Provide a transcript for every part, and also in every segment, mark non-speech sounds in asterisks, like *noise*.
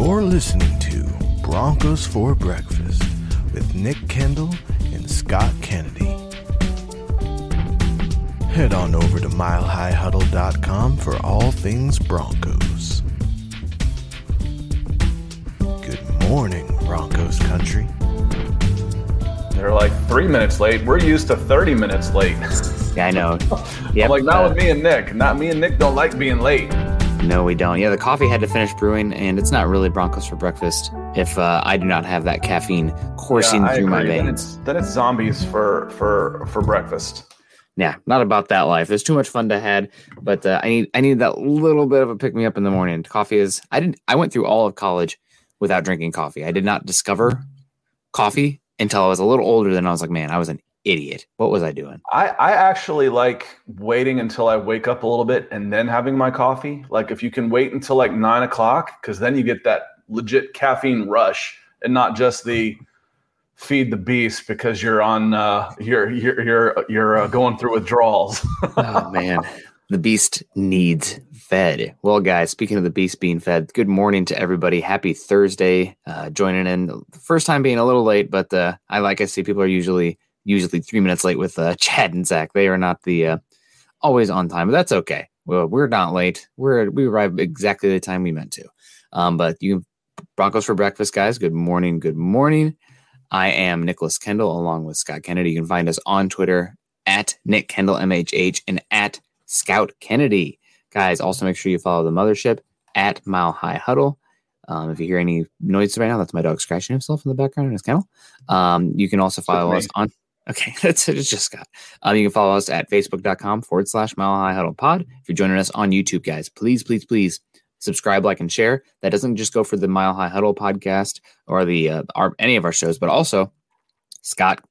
You're listening to Broncos for Breakfast with Nick Kendell and Scott Kennedy. Head on over to milehighhuddle.com for all things Broncos. Good morning, Broncos country. They're like three minutes late. We're used to 30 minutes late. Yeah, I know. *laughs* Yep, I'm like, not uh, with me and Nick. Not me and Nick don't like being late. No, we don't. Yeah, the coffee had to finish brewing, and it's not really Broncos for breakfast if uh, I do not have that caffeine coursing yeah, through my veins. Then it's, then it's zombies for for for breakfast. Yeah, not about that life. There's too much fun to had, but uh, I need I need that little bit of a pick me up in the morning. Coffee is I didn't I went through all of college without drinking coffee. I did not discover coffee until I was a little older. Then I was like, man, I was an idiot. What was I doing? I, I actually like waiting until I wake up a little bit and then having my coffee. Like if you can wait until like nine o'clock, because then you get that legit caffeine rush and not just the feed the beast because you're on uh, you're you're you're you're uh, going through withdrawals. *laughs* oh man, the beast needs fed. Well, guys, speaking of the beast being fed, good morning to everybody. Happy Thursday. Uh, joining in, first time being a little late, but uh, I like I see people are usually usually three minutes late with uh, *laughs* Chad and Zach. They are not the uh, always on time, but that's okay. Well, we're not late. We're we arrived exactly the time we meant to. Um, but you Broncos for breakfast, guys. Good morning. Good morning. I am Nicholas Kendell along with Scott Kennedy. You can find us on Twitter at Nick Kendell MHH and at Scout Kennedy. Guys, also make sure you follow the mothership at Mile High Huddle. Um, if you hear any noise right now, that's my dog scratching himself in the background in his kennel. Um, you can also follow us on Okay, *laughs* that's it. it's just Scott. Um, you can follow us at facebook.com forward slash mile high huddle pod. If you're joining us on YouTube, guys, please, please, please subscribe, like, and share. That doesn't just go for the Mile High Huddle podcast or the uh, our any of our shows, but also Scott's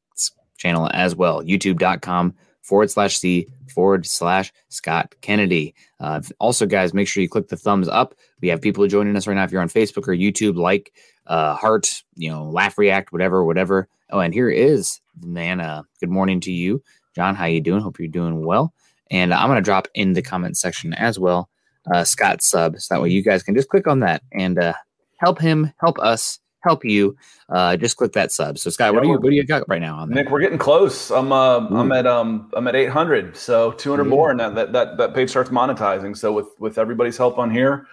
channel as well. YouTube.com forward slash C forward slash Scott Kennedy. Uh, also, guys, make sure you click the thumbs up. We have people joining us right now. If you're on Facebook or YouTube, like, uh, heart, you know, laugh, react, whatever, whatever. Oh, and here is man. Uh, good morning to you, John. How you doing? Hope you're doing well. And I'm going to drop in the comment section as well, uh, Scott sub, so that way you guys can just click on that and uh, help him, help us, help you. Uh, just click that sub. So Scott, yeah, what do you what do you got right now on? Nick? We're getting close. I'm uh, I'm at um I'm at 800, so 200 yeah. more, and that, that that that page starts monetizing. So with with everybody's help on here,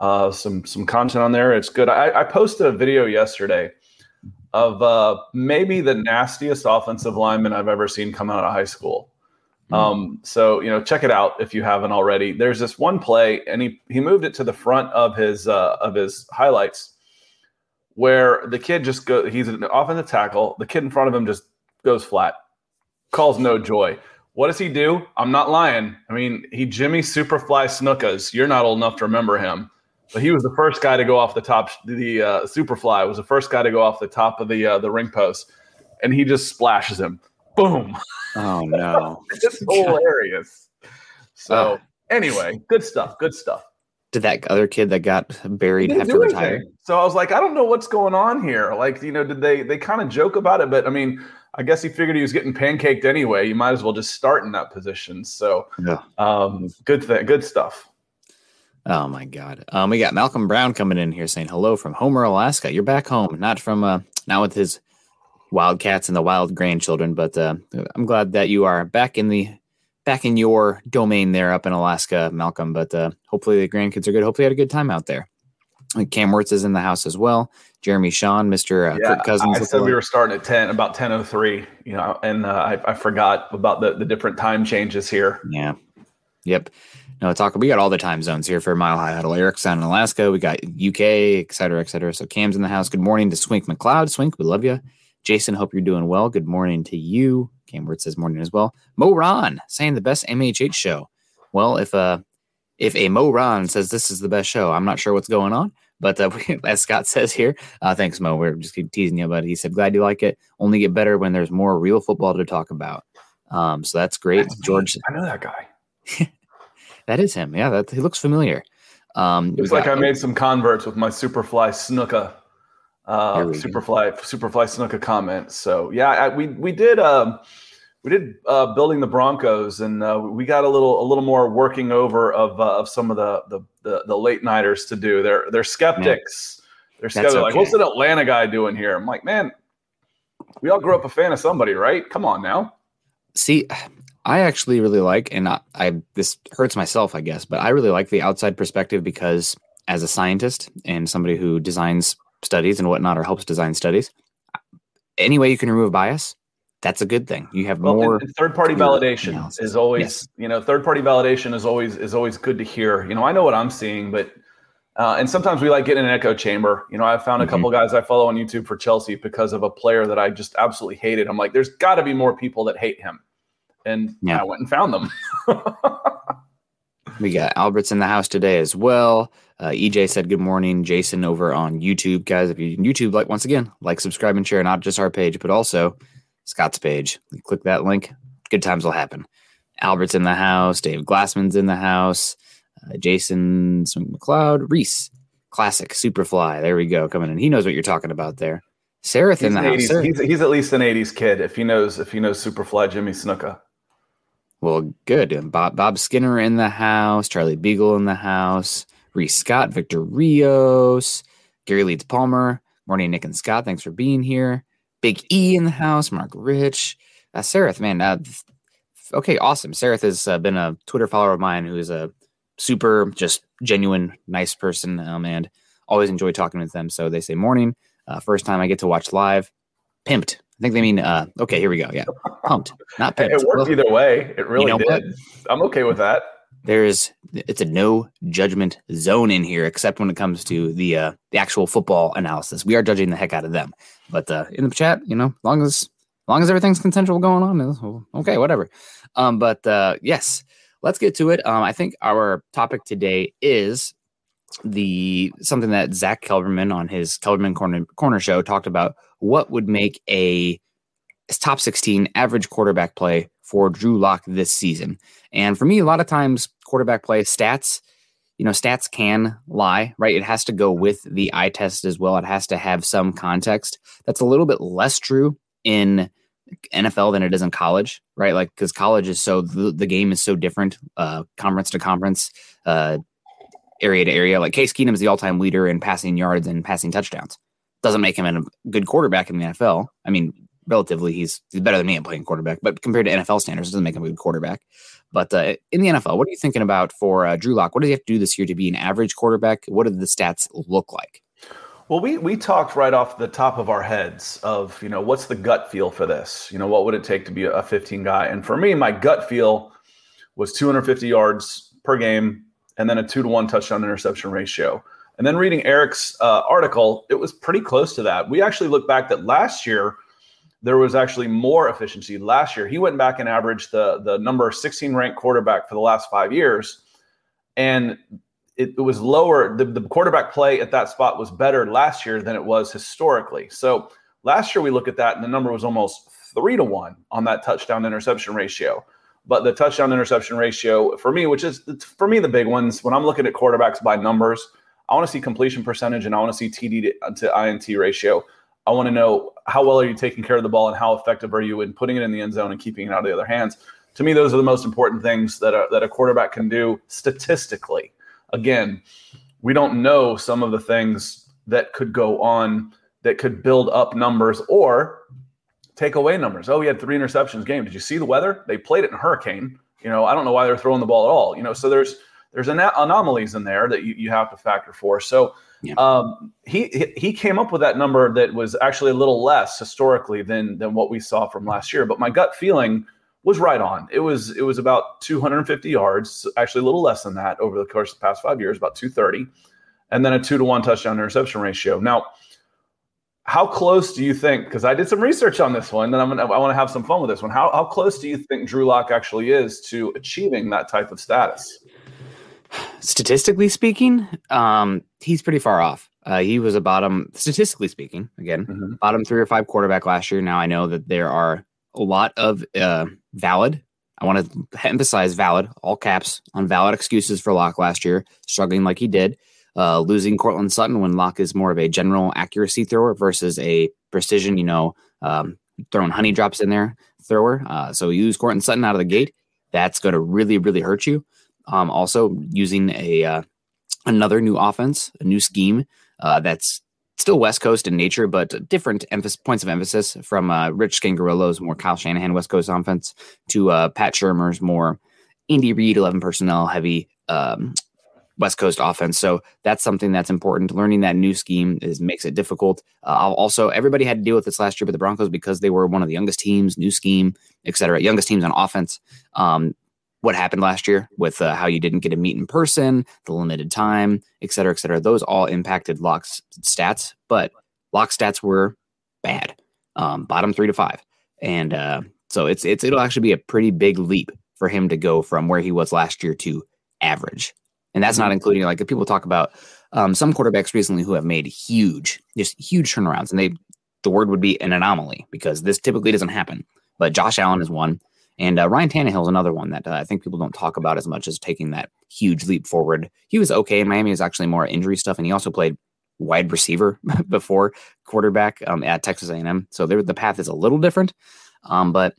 uh, some some content on there, it's good. I, I posted a video yesterday of uh, maybe the nastiest offensive lineman I've ever seen come out of high school. Mm-hmm. Um, so you know, check it out if you haven't already. There's this one play, and he he moved it to the front of his uh, of his highlights, where the kid just go. He's an offensive tackle. The kid in front of him just goes flat, calls no joy. What does he do? I'm not lying. I mean, he Jimmy Superfly Snukas. You're not old enough to remember him. But he was the first guy to go off the top. The uh, Superfly was the first guy to go off the top of the uh, the ring post, and he just splashes him. Boom! Oh *laughs* no! it's just hilarious. So uh, anyway, good stuff. Good stuff. Did that other kid that got buried have to retire? So I was like, I don't know what's going on here. Like, you know, did they they kind of joke about it? But I mean, I guess he figured he was getting pancaked anyway. You might as well just start in that position. So, yeah. um, good thing, good stuff. Oh my God. Um, we got Malcolm Brown coming in here saying hello from Homer, Alaska. You're back home, not from uh, not with his wildcats and the wild grandchildren, but uh, I'm glad that you are back in the back in your domain there up in Alaska, Malcolm. But uh, hopefully the grandkids are good. Hopefully you had a good time out there. Cam Wirtz is in the house as well. Jeremy Sean, Mr. Uh, yeah, Kirk Cousins. I said we were starting at 10, about 10.03, you know, and uh, I, I forgot about the, the different time changes here. Yeah. Yep no talk. We got all the time zones here for Mile High Huddle. Eric's down in Alaska. We got UK, et cetera, et cetera. So Cam's in the house. Good morning to Swink McLeod. Swink, we love you. Jason, hope you're doing well. Good morning to you. Cam Word says morning as well. Mo Ron saying the best MHH show. Well, if uh if a Mo Ron says this is the best show, I'm not sure what's going on. But uh, *laughs* as Scott says here, uh, thanks Mo. We're just keep teasing you, but he said glad you like it. Only get better when there's more real football to talk about. Um, so that's great, that's George. I know that guy. *laughs* That is him. Yeah, that he looks familiar. Um, it's like got, I made some converts with my Superfly Snuka, uh, Superfly. Superfly Snuka comment. So yeah, I, we we did um, we did uh, building the Broncos, and uh, we got a little a little more working over of uh, of some of the, the the, the late nighters to do. They're they're skeptics. Yeah. They're scared. They're like, what's an Atlanta guy doing here? I'm like, man, we all grew up a fan of somebody, right? Come on now. See, I actually really like, and I, I this hurts myself, I guess, but I really like the outside perspective because as a scientist and somebody who designs studies and whatnot or helps design studies, any way you can remove bias, that's a good thing. You have Well, more. and third-party validation analysis. is always, Yes. you know, third-party validation is always is always good to hear. You know, I know what I'm seeing, but uh, and sometimes we like getting an echo chamber. You know, I've found a Mhm. couple guys I follow on YouTube for Chelsea because of a player that I just absolutely hated. I'm like, there's got to be more people that hate him, and Yeah. I went and found them. We got Alberts in the house today as well. Uh, EJ said good morning. Jason over on YouTube, guys. If you YouTube, like once again, like, subscribe, and share not just our page, but also Scott's page. You click that link. Good times will happen. Albert's in the house. Dave Glassman's in the house. Uh, Jason Swing McLeod. Reese, classic Superfly. There we go, coming in. He knows what you're talking about there. Seraph He's, in the house. 80s, he's, he's at least an '80s kid if he knows if he knows Superfly Jimmy Snuka. Well, good. And Bob, Bob Skinner in the house, Charlie Beagle in the house, Reese Scott, Victor Rios, Gary Leeds Palmer, Morning Nick and Scott. Thanks for being here. Big E in the house, Mark Rich, uh, Sareth, man. Uh, okay, awesome. Sareth has uh, been a Twitter follower of mine who is a super, just genuine, nice person, um, and always enjoy talking with them. So they say morning. Uh, first time I get to watch live. Pimped. I think they mean, uh, okay, here we go. Yeah. Pumped, not *laughs* pimped. It worked either way. It really know did. what? I'm okay with that. there's it's a no judgment zone in here except when it comes to the uh the actual football analysis we are judging the heck out of them but uh in the chat you know long as long as everything's consensual going on okay whatever um but uh yes let's get to it um i think our topic today is the something that zach kelberman on his kelberman corner corner show talked about what would make a top 16 average quarterback play for drew lock this season and for me, a lot of times quarterback play stats, you know, stats can lie, right? It has to go with the eye test as well. It has to have some context. That's a little bit less true in NFL than it is in college, right? Like because college is so the, the game is so different, uh, conference to conference, uh, area to area. Like Case Keenum is the all-time leader in passing yards and passing touchdowns. Doesn't make him a good quarterback in the NFL. I mean, relatively, he's he's better than me at playing quarterback, but compared to NFL standards, it doesn't make him a good quarterback. But uh, in the NFL, what are you thinking about for uh, Drew Lock? What does he have to do this year to be an average quarterback? What do the stats look like? Well, we we talked right off the top of our heads of you know what's the gut feel for this? You know what would it take to be a 15 guy? And for me, my gut feel was 250 yards per game, and then a two to one touchdown interception ratio. And then reading Eric's uh, article, it was pretty close to that. We actually looked back that last year there was actually more efficiency. Last year, he went back and averaged the the number 16 ranked quarterback for the last five years, and it, it was lower. The, the quarterback play at that spot was better last year than it was historically. So last year we look at that, and the number was almost three to one on that touchdown interception ratio. But the touchdown interception ratio for me, which is for me the big ones, when I'm looking at quarterbacks by numbers, I want to see completion percentage and I want to see TD to, to INT ratio. I want to know how well are you taking care of the ball and how effective are you in putting it in the end zone and keeping it out of the other hands. To me, those are the most important things that a, that a quarterback can do statistically. Again, we don't know some of the things that could go on that could build up numbers or take away numbers. Oh, he had three interceptions game. Did you see the weather? They played it in hurricane. You know, I don't know why they're throwing the ball at all. You know, so there's there's an anomalies in there that you, you have to factor for. So Yeah. um, he he came up with that number that was actually a little less historically than than what we saw from last year. But my gut feeling was right on. It was it was about 250 yards, actually a little less than that over the course of the past five years, about 230, and then a two to one touchdown interception ratio. Now, how close do you think? Because I did some research on this one, and I'm gonna, I want to have some fun with this one. How how close do you think Drew Lock actually is to achieving that type of status? Statistically speaking, um, he's pretty far off. Uh, he was a bottom, statistically speaking, again, Mhm. bottom three or five quarterback last year. Now I know that there are a lot of uh, valid. I want to emphasize valid, all caps on valid excuses for Lock last year, struggling like he did, uh, losing Courtland Sutton when Lock is more of a general accuracy thrower versus a precision, you know, um, throwing honey drops in there thrower. Uh, so you lose Courtland Sutton out of the gate. That's going to really, really hurt you. Um, also using a uh, another new offense, a new scheme uh, that's still West Coast in nature, but different emphasis, points of emphasis from uh, Rich Scangarello's more Kyle Shanahan West Coast offense to uh, Pat Shurmur's more Andy Reid 11 personnel heavy um, West Coast offense. So that's something that's important. Learning that new scheme is makes it difficult. Uh, also, everybody had to deal with this last year with the Broncos because they were one of the youngest teams, new scheme, et cetera, youngest teams on offense. Um, what happened last year with uh, how you didn't get to meet in person, the limited time, et cetera, et cetera. Those all impacted Lock's stats, but Lock stats were bad, um, bottom three to five, and uh, so it's it's it'll actually be a pretty big leap for him to go from where he was last year to average, and that's not mm-hmm. including like people talk about um, some quarterbacks recently who have made huge, just huge turnarounds, and they the word would be an anomaly because this typically doesn't happen. But Josh Allen is one. And uh, Ryan Tannehill is another one that uh, I think people don't talk about as much as taking that huge leap forward. He was okay in Miami. It was actually more injury stuff, and he also played wide receiver *laughs* before quarterback um, at Texas A&M. So there, the path is a little different, um, but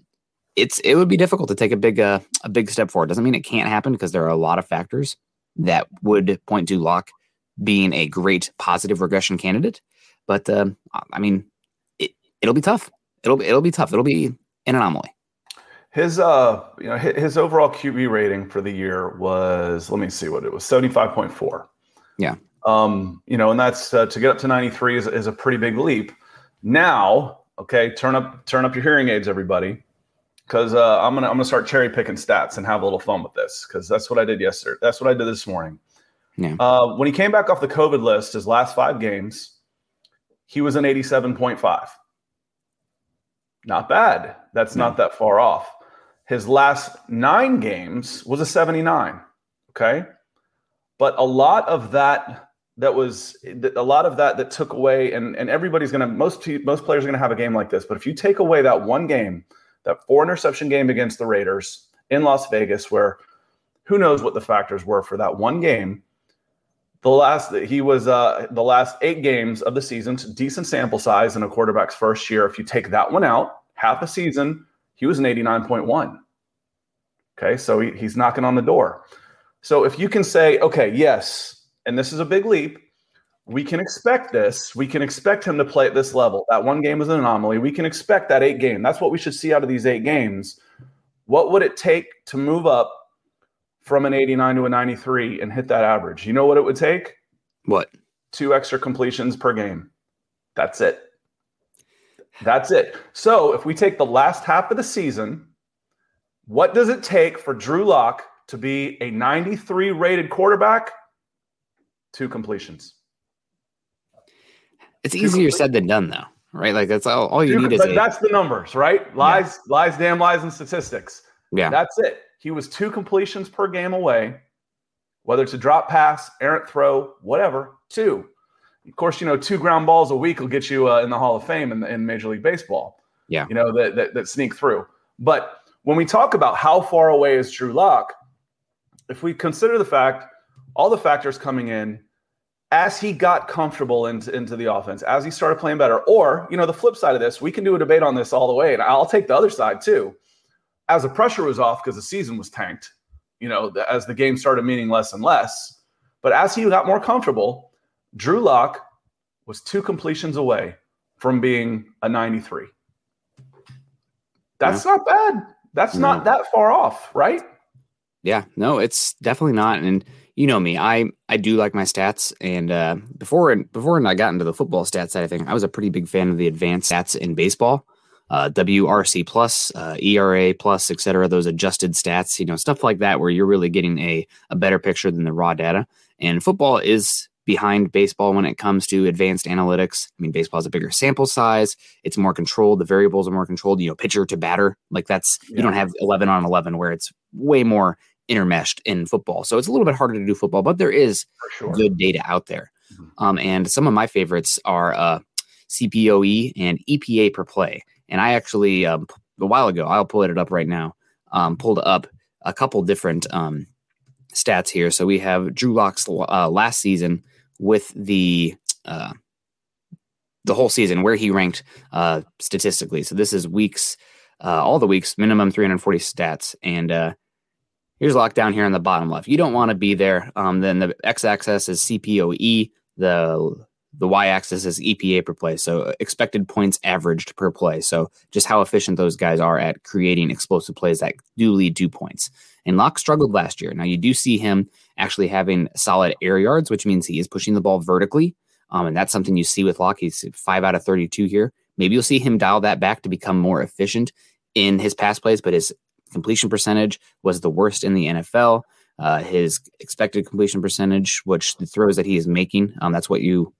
it's it would be difficult to take a big uh, a big step forward. Doesn't mean it can't happen because there are a lot of factors that would point to Lock being a great positive regression candidate. But uh, I mean, it, it'll be tough. It'll it'll be tough. It'll be an anomaly. His uh, you know, his overall QB rating for the year was let me see what it was seventy five point four. Yeah. Um, you know, and that's uh, to get up to ninety three is, is a pretty big leap. Now, okay, turn up turn up your hearing aids, everybody, because uh, I'm gonna I'm gonna start cherry picking stats and have a little fun with this because that's what I did yesterday. That's what I did this morning. Yeah. Uh, when he came back off the COVID list, his last five games, he was an eighty seven point five. Not bad. That's no. not that far off. His last nine games was a 79. Okay. But a lot of that, that was a lot of that that took away, and, and everybody's to, most, most players are to have a game like this. But if you take away that one game, that four interception game against the Raiders in Las Vegas, where who knows what the factors were for that one game, the last he was uh, the last eight games of the season, decent sample size in a quarterback's first year. If you take that one out, half a season, he was an 89.1. Okay, so he, he's knocking on the door. So if you can say, okay, yes, and this is a big leap, we can expect this. We can expect him to play at this level. That one game was an anomaly. We can expect that eight game. That's what we should see out of these eight games. What would it take to move up from an 89 to a 93 and hit that average? You know what it would take? What? Two extra completions per game. That's it. That's it. So if we take the last half of the season, what does it take for Drew Lock to be a 93 rated quarterback? Two completions. It's Two easier said than done, though, right? Like that's all, all you Two, need is. A, that's the numbers, right? Lies, yeah. lies, damn lies, and statistics. Yeah, that's it. He was two completions per game away, whether it's a drop pass, errant throw, whatever. Two. Of course, you know, two ground balls a week will get you uh, in the Hall of Fame in, in Major League Baseball. Yeah. You know, that, that, that sneak through. But when we talk about how far away is Drew Lock, if we consider the fact, all the factors coming in as he got comfortable into, into the offense, as he started playing better, or, you know, the flip side of this, we can do a debate on this all the way. And I'll take the other side too. As the pressure was off because the season was tanked, you know, as the game started meaning less and less. But as he got more comfortable, Drew Lock was two completions away from being a 93. That's yeah. not bad. That's no. not that far off, right? Yeah, no, it's definitely not. And you know me, I I do like my stats. And uh, before before I got into the football stats side of thing, I was a pretty big fan of the advanced stats in baseball, uh, WRC plus, uh, ERA plus, etc. Those adjusted stats, you know, stuff like that, where you're really getting a a better picture than the raw data. And football is behind baseball when it comes to advanced analytics. I mean, baseball has a bigger sample size. It's more controlled. The variables are more controlled. You know, pitcher to batter, like that's yeah. you don't have eleven on eleven where it's way more intermeshed in football. So it's a little bit harder to do football, but there is sure. good data out there. Mm-hmm. Um, and some of my favorites are uh, CPOE and EPA per play. And I actually um, a while ago, I'll pull it up right now. Um, pulled up a couple different um, stats here. So we have Drew Lock's uh, last season with the uh, the whole season where he ranked uh, statistically. So this is weeks, uh, all the weeks, minimum 340 stats, and uh, here's lockdown here on the bottom left. You don't want to be there. Um, then the x-axis is CPOE. The the y-axis is EPA per play, so expected points averaged per play. So just how efficient those guys are at creating explosive plays that do lead to points. And Lock struggled last year. Now you do see him actually having solid air yards, which means he is pushing the ball vertically, um, and that's something you see with Lock. He's five out of thirty-two here. Maybe you'll see him dial that back to become more efficient in his pass plays, but his completion percentage was the worst in the NFL. Uh, his expected completion percentage, which the throws that he is making, um, that's what you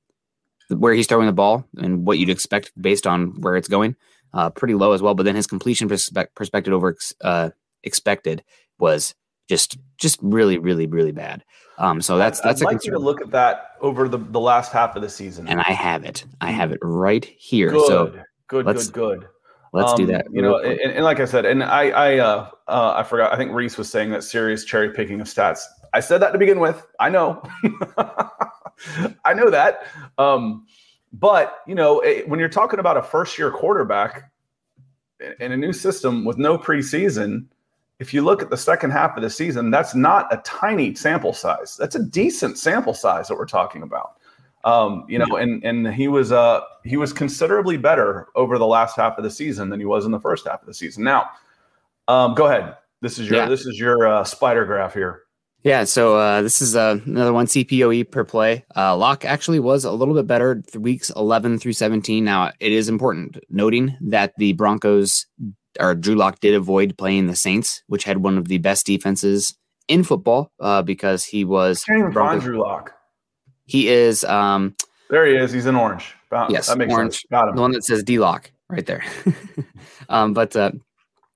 where he's throwing the ball and what you'd expect based on where it's going. Uh, pretty low as well. But then his completion perspe- perspective over uh, expected was just just really really really bad. Um, so that's that's I'd a like concern. you to look at that over the, the last half of the season. and I have it. I have it right here. good, So good, good, good. let's do Um, that. You know, and, and like I said, and I, I, uh, uh, I forgot. I think Reese was saying that serious cherry picking of stats. I said that to begin with. I know, *laughs* *laughs* I know that. Um, but you know, it, when you're talking about a first year quarterback in- a new system with no preseason, if you look at the second half of the season, that's not a tiny sample size. That's a decent sample size that we're talking about. Um, you know, and and he was uh he was considerably better over the last half of the season than he was in the first half of the season. Now, um, go ahead. This is your Yeah. this is your uh, spider graph here. Yeah, so uh, this is uh, another one CPOE per play. Uh, Lock actually was a little bit better weeks 11 through 17. Now, it is important noting that the Broncos or Drew Lock did avoid playing the Saints, which had one of the best defenses in football uh, because he was Can't even find Broncos- Drew Lock. he is um, There he is. He's in orange. Yes, that makes orange. sense. Got him. the one that says D Lock right there. *laughs* um, but uh,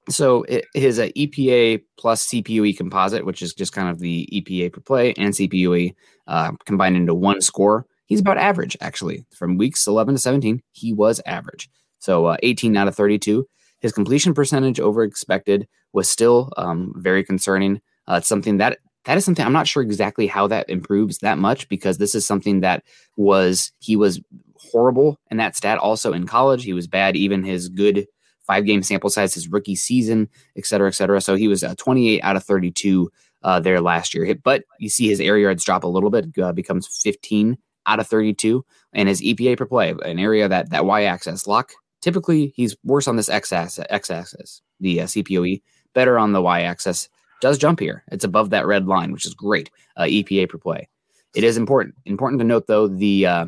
so it, his uh, EPA plus CPOE composite, which is just kind of the EPA per play and CPOE uh, combined into one score, he's about average actually. From weeks 11 to 17, he was average. So uh, 18 out of 32. His completion percentage over expected was still um, very concerning. Uh, it's something that that is something I'm not sure exactly how that improves that much because this is something that was he was horrible in that stat also in college. He was bad even his good five game sample size his rookie season, et cetera, et cetera. So he was uh, 28 out of 32 uh, there last year. But you see his air yards drop a little bit, uh, becomes 15 out of 32, and his EPA per play, an area that that y axis lock. Typically, he's worse on this x axis, x axis, the uh, CPOE, better on the y axis. Does jump here? It's above that red line, which is great. Uh, EPA per play. It is important. Important to note though the uh,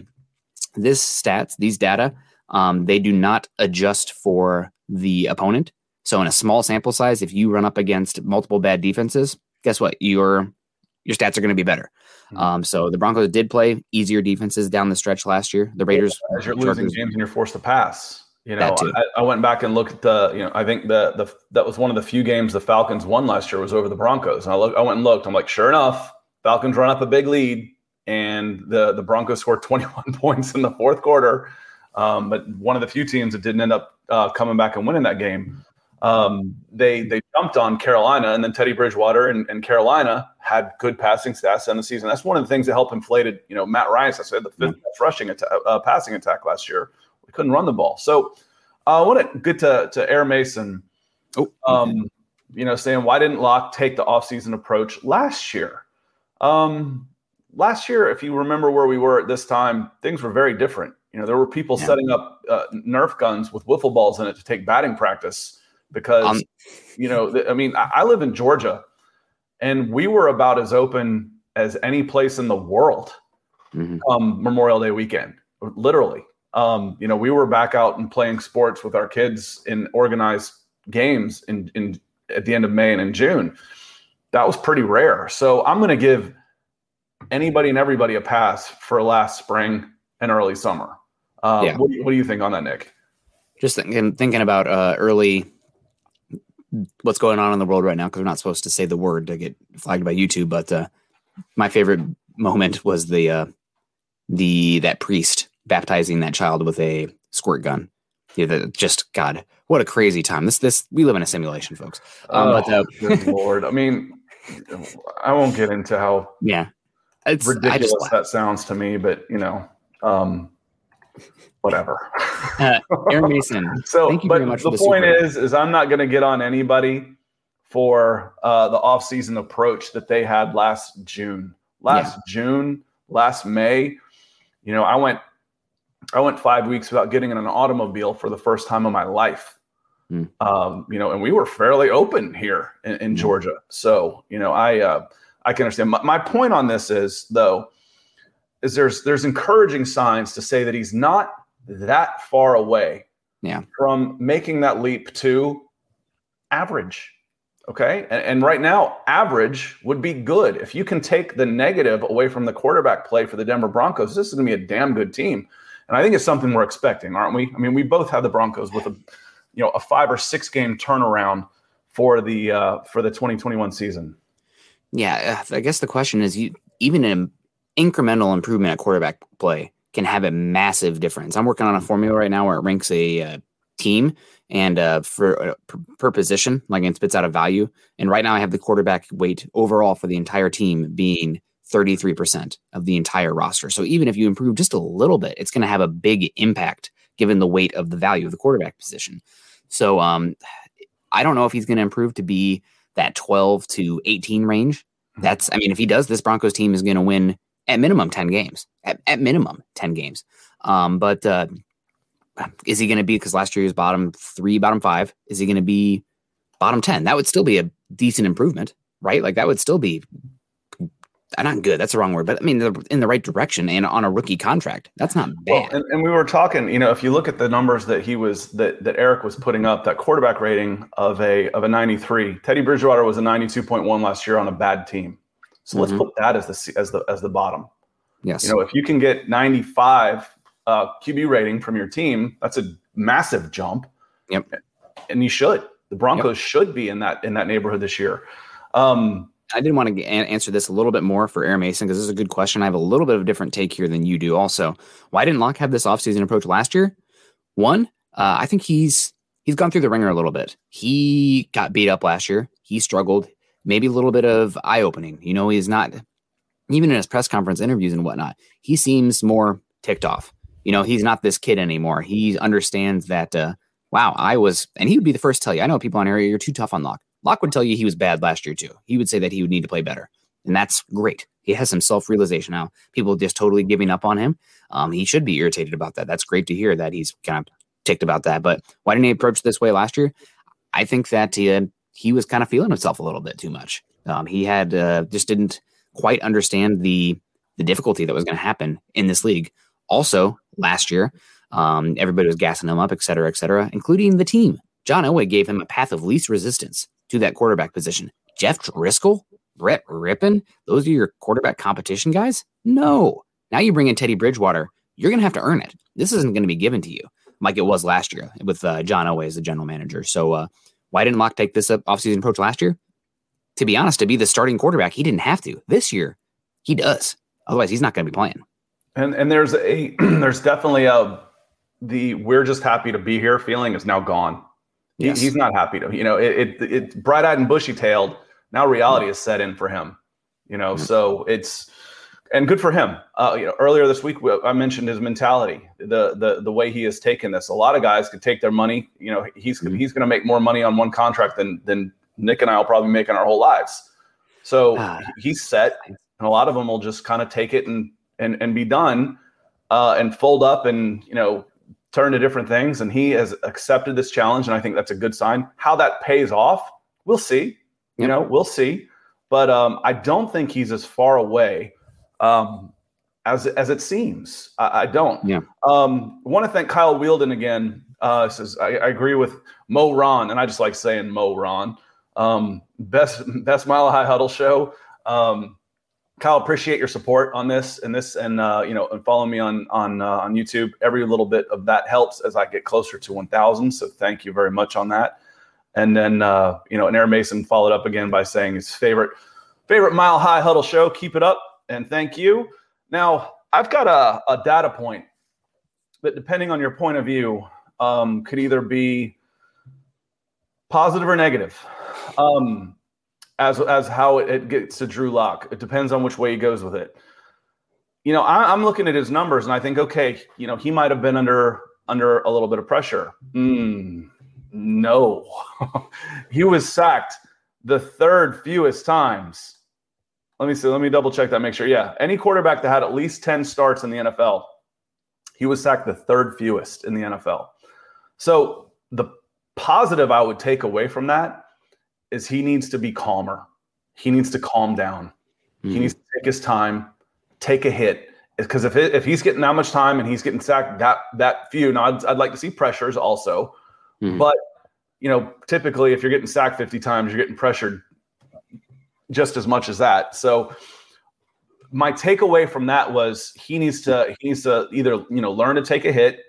this stats these data um, they do not adjust for the opponent. So in a small sample size, if you run up against multiple bad defenses, guess what? Your your stats are going to be better. Hmm. Um, so the Broncos did play easier defenses down the stretch last year. The Raiders, As you're losing games and you're forced to pass. You know. I, I went back and looked at the. You know, I think the the that was one of the few games the Falcons won last year was over the Broncos. And I look, I went and looked. I'm like, sure enough, Falcons run up a big lead, and the the Broncos scored *laughs* 21 points in the fourth quarter. Um, but one of the few teams that didn't end up uh, coming back and winning that game. Um, they they jumped on Carolina, and then Teddy Bridgewater and, and Carolina had good passing stats in the season. That's one of the things that helped inflated. You know, Matt Ryan. I said the fifth best rushing atta- uh, passing attack last year. We couldn't run the ball. So uh, I want to get to to Air Mason. oh, Um, you know, saying why didn't Lock take the offseason approach last year? Um, last year, if you remember where we were at this time, things were very different. You know, there were people Yeah. setting up uh, Nerf guns with wiffle balls in it to take batting practice because, Um, you know, th- I mean, I, I live in Georgia, and we were about as open as any place in the world mhm. um, Memorial Day weekend, literally. Um, you know, we were back out and playing sports with our kids in organized games in, in at the end of May and in June. That was pretty rare. So I'm going to give anybody and everybody a pass for last spring and early summer. Uh, Yeah. what, do you, what do you think on that, Nick? just thinking thinking about uh, early what's going on in the world right now because we're not supposed to say the word to get flagged by YouTube. But uh, my favorite moment was the uh, the that priest baptizing that child with a squirt gun. Yeah, that just God, what a crazy time! This this we live in a simulation, folks. Um, but uh, good lord! I mean, I won't get into how yeah, it's ridiculous just that sounds to me, but you know, um, whatever. uh, Aaron *laughs* Mason. So, Thank you but very much the the point super. is, is I'm not going to get on anybody for uh, the off-season approach that they had last June, last June, last May. You know, I went I went five weeks without getting in an automobile for the first time in my life. Mm. Um, you know, and we were fairly open here in, in mm. Georgia. So, you know, I uh, I can understand. My, my point on this is though, is there's there's encouraging signs to say that he's not that far away yeah. from making that leap to average. Okay. And, and, right now, average would be good. If you can take the negative away from the quarterback play for the Denver Broncos, this is going to be a damn good team. And I think it's something we're expecting, aren't we? I mean, we both have the Broncos with a, you know, a five or six game turnaround for the uh, for the 2021 season. Yeah, I guess the question is, you even an incremental improvement at quarterback play can have a massive difference. I'm working on a formula right now where it ranks a, uh, team and uh, for uh, per, per, position, like it spits out a value. And right now, I have the quarterback weight overall for the entire team being 33% of the entire roster. So even if you improve just a little bit, it's going to have a big impact given the weight of the value of the quarterback position. So um, I don't know if he's going to improve to be that 12 to 18 range. Mm-hmm. That's, I mean, if he does, this Broncos team is going to win at minimum 10 games, at, at minimum 10 games. Um, but uh, is he going to be, because last year he was bottom three, bottom five, is he going to be bottom 10? That would still be a decent improvement, right? Like that would still be uh, not good. That's the wrong word, but I mean, in the right direction and on a rookie contract. That's not bad. Well, and, and, we were talking, you know, if you look at the numbers that he was that that Eric was putting up, that quarterback rating of a of a 93. Teddy Bridgewater was a 92.1 last year on a bad team. So mm-hmm. let's put that as the as the as the bottom. Yes. You know, if you can get 95 uh, QB rating from your team, that's a massive jump. Yep. And you should. The Broncos yep. should be in that in that neighborhood this year. Um, I didn't want to answer this a little bit more for Air Mason because this is a good question. I have a little bit of a different take here than you do. Also, why didn't Lock have this offseason approach last year? One, uh, I think he's he's gone through the wringer a little bit. He got beat up last year. He struggled maybe a little bit of eye opening. You know, he's not even in his press conference interviews and whatnot. He seems more ticked off. You know, he's not this kid anymore. He understands that. Uh, wow, I was, and he would be the first to tell you. I know people on area, you're too tough on Lock. Lock would tell you he was bad last year too. He would say that he would need to play better, and that's great. He has some self realization now. People just totally giving up on him. Um, he should be irritated about that. That's great to hear that he's kind of ticked about that. But why didn't he approach this way last year? I think that he, uh, he was kind of feeling himself a little bit too much. Um, he had uh, just didn't quite understand the the difficulty that was going to happen in this league. Also, last year, um, everybody was gassing him up, et cetera, et cetera, including the team. John Elway gave him a path of least resistance to that quarterback position. Jeff Driskel, Brett Rypien, those are your quarterback competition guys? No. Now you bring in Teddy Bridgewater. You're going to have to earn it. This isn't going to be given to you like it was last year with uh, John Elway as the general manager. So uh, why didn't Lock take this up offseason approach last year? To be honest, to be the starting quarterback, he didn't have to. This year, he does. Otherwise, he's not going to be playing. And and there's a *clears throat* there's definitely a the we're just happy to be here feeling is now gone. Yes. He, he's not happy to. You know, it it, it bright eyed and bushy tailed. Now reality is set in for him. You know, mm-hmm. so it's and good for him. Uh, you know, earlier this week I mentioned his mentality, the the the way he has taken this. A lot of guys could take their money. You know, he's mm-hmm. he's going to make more money on one contract than than Nick and I will probably make in our whole lives. So ah. he's set, and a lot of them will just kind of take it and and and be done, uh, and fold up and you know turn to different things. And he has accepted this challenge, and I think that's a good sign. How that pays off, we'll see. You know, we'll see. But um, I don't think he's as far away um, as as it seems. I, I don't. Yeah. Um, want to thank Kyle Wielden again. Uh, says I, I, agree with Mo Ron, and I just like saying Mo Ron. Um, best best mile high huddle show. Um, Kyle, appreciate your support on this and this, and uh, you know, and follow me on on uh, on YouTube. Every little bit of that helps as I get closer to 1,000. So thank you very much on that. And then uh, you know, and Air Mason followed up again by saying his favorite favorite mile high huddle show. Keep it up and thank you. Now, I've got a, a data point that, depending on your point of view, um, could either be positive or negative. Um, as as how it, it, gets to Drew Lock, it depends on which way he goes with it. You know, I, am looking at his numbers and I think, okay, you know, he might have been under under a little bit of pressure. Mm, no, *laughs* he was sacked the third fewest times let me see. Let me double check that. Make sure. Yeah, any quarterback that had at least ten starts in the NFL He was sacked the third fewest in the NFL. So the positive I would take away from that is he needs to be calmer. He needs to calm down. Mm-hmm. He needs to take his time, take a hit. Because if, if he's getting that much time and he's getting sacked that that few, now I'd, I'd like to see pressures also, mm-hmm. but you know, typically if you're getting sacked 50 times, you're getting pressured just as much as that. So my takeaway from that was he needs to he needs to either you know learn to take a hit,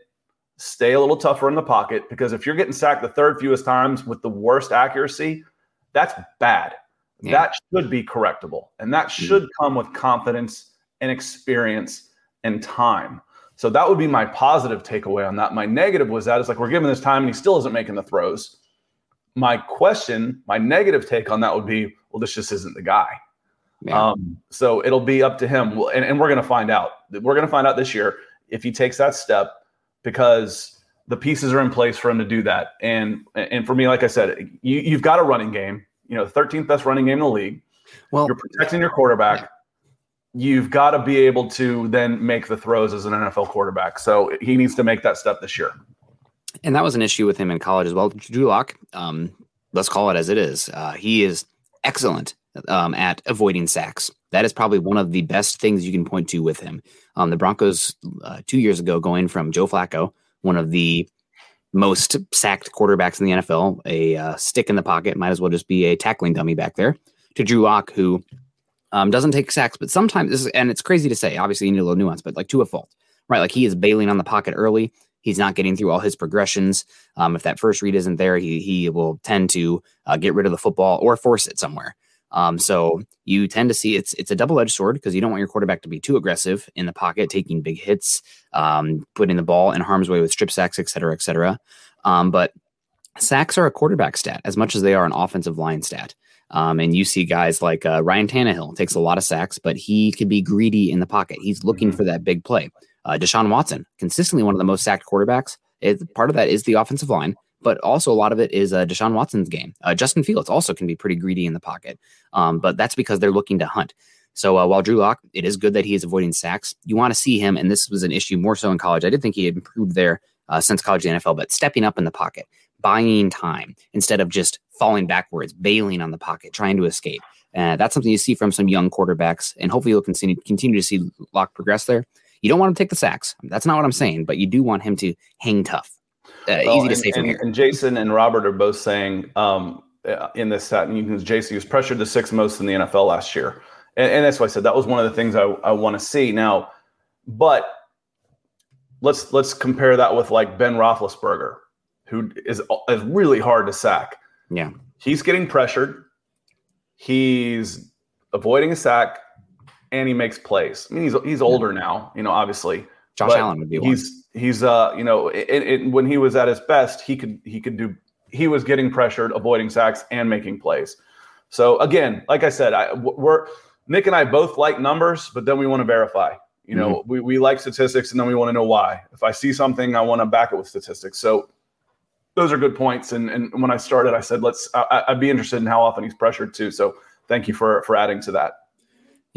stay a little tougher in the pocket because if you're getting sacked the third fewest times with the worst accuracy, that's bad. Yeah. That should be correctable, and that hmm. should come with confidence and experience and time. So that would be my positive takeaway on that. My negative was that it's like we're giving this time and he still isn't making the throws. My question, my negative take on that would be, well, this just isn't the guy. Um, so it'll be up to him, and, and we're going to find out. We're going to find out this year if he takes that step because the pieces are in place for him to do that. And and for me, like I said, you, you've got a running game. You know, 13th best running game in the league. Well, you're protecting your quarterback. Yeah. You've got to be able to then make the throws as an NFL quarterback. So he needs to make that step this year. And that was an issue with him in college as well. Drew Lock, um, let's call it as it is. Uh, he is excellent um, at avoiding sacks. That is probably one of the best things you can point to with him. Um, the Broncos uh, two years ago, going from Joe Flacco, one of the most sacked quarterbacks in the NFL, a uh, stick in the pocket, might as well just be a tackling dummy back there, to Drew Lock, who um, doesn't take sacks, but sometimes this is, and it's crazy to say. Obviously, you need a little nuance, but like to a fault, right? Like he is bailing on the pocket early. He's not getting through all his progressions. Um, if that first read isn't there, he he will tend to uh, get rid of the football or force it somewhere. Um, so you tend to see it's it's a double edged sword because you don't want your quarterback to be too aggressive in the pocket, taking big hits, um, putting the ball in harm's way with strip sacks, et cetera, et cetera. Um, but sacks are a quarterback stat as much as they are an offensive line stat. Um, and you see guys like uh, Ryan Tannehill takes a lot of sacks, but he could be greedy in the pocket. He's looking mm-hmm. for that big play. Uh, Deshaun Watson, consistently one of the most sacked quarterbacks. It, part of that is the offensive line but also a lot of it is uh, Deshaun Watson's game. Uh, Justin Fields also can be pretty greedy in the pocket, um, but that's because they're looking to hunt. So uh, while Drew Lock, it is good that he is avoiding sacks. You want to see him, and this was an issue more so in college. I did think he had improved there uh, since college the NFL, but stepping up in the pocket, buying time instead of just falling backwards, bailing on the pocket, trying to escape. Uh, that's something you see from some young quarterbacks, and hopefully you'll continue continue to see Lock progress there. You don't want him to take the sacks. That's not what I'm saying, but you do want him to hang tough uh, well, easy to and, say from and, here. And Jason and Robert are both saying um, uh, in this set, and Jason was pressured the sixth most in the NFL last year, and, and that's why I said that was one of the things I, I want to see now. But let's let's compare that with like Ben Roethlisberger, who is is really hard to sack. Yeah, he's getting pressured. He's avoiding a sack, and he makes plays. I mean, he's he's older now, you know, obviously. Josh Allen would be one. He's he's uh you know it, it, when he was at his best he could he could do he was getting pressured avoiding sacks and making plays so again like i said I, we're nick and i both like numbers but then we want to verify you know mm-hmm. we, we like statistics and then we want to know why if i see something i want to back it with statistics so those are good points and and when i started i said let's I, i'd be interested in how often he's pressured too so thank you for for adding to that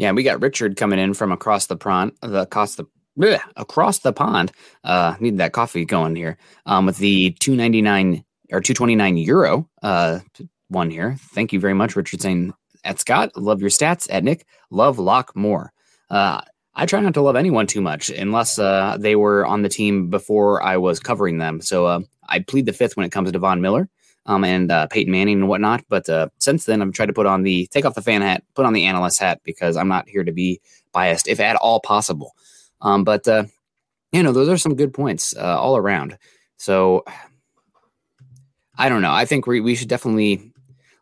yeah, we got Richard coming in from across the pond, the across the bleh, across the pond. Uh, need that coffee going here. Um, with the two ninety nine or two twenty nine euro uh one here. Thank you very much, Richard. Saying at Scott, love your stats. At Nick, love Lock more. Uh, I try not to love anyone too much unless uh, they were on the team before I was covering them. So uh, I plead the fifth when it comes to Von Miller um, and uh, Peyton Manning and whatnot. But uh, since then, I've tried to put on the take off the fan hat, put on the analyst hat because I'm not here to be biased, if at all possible. Um, but uh, you know, those are some good points uh, all around. So I don't know. I think we we should definitely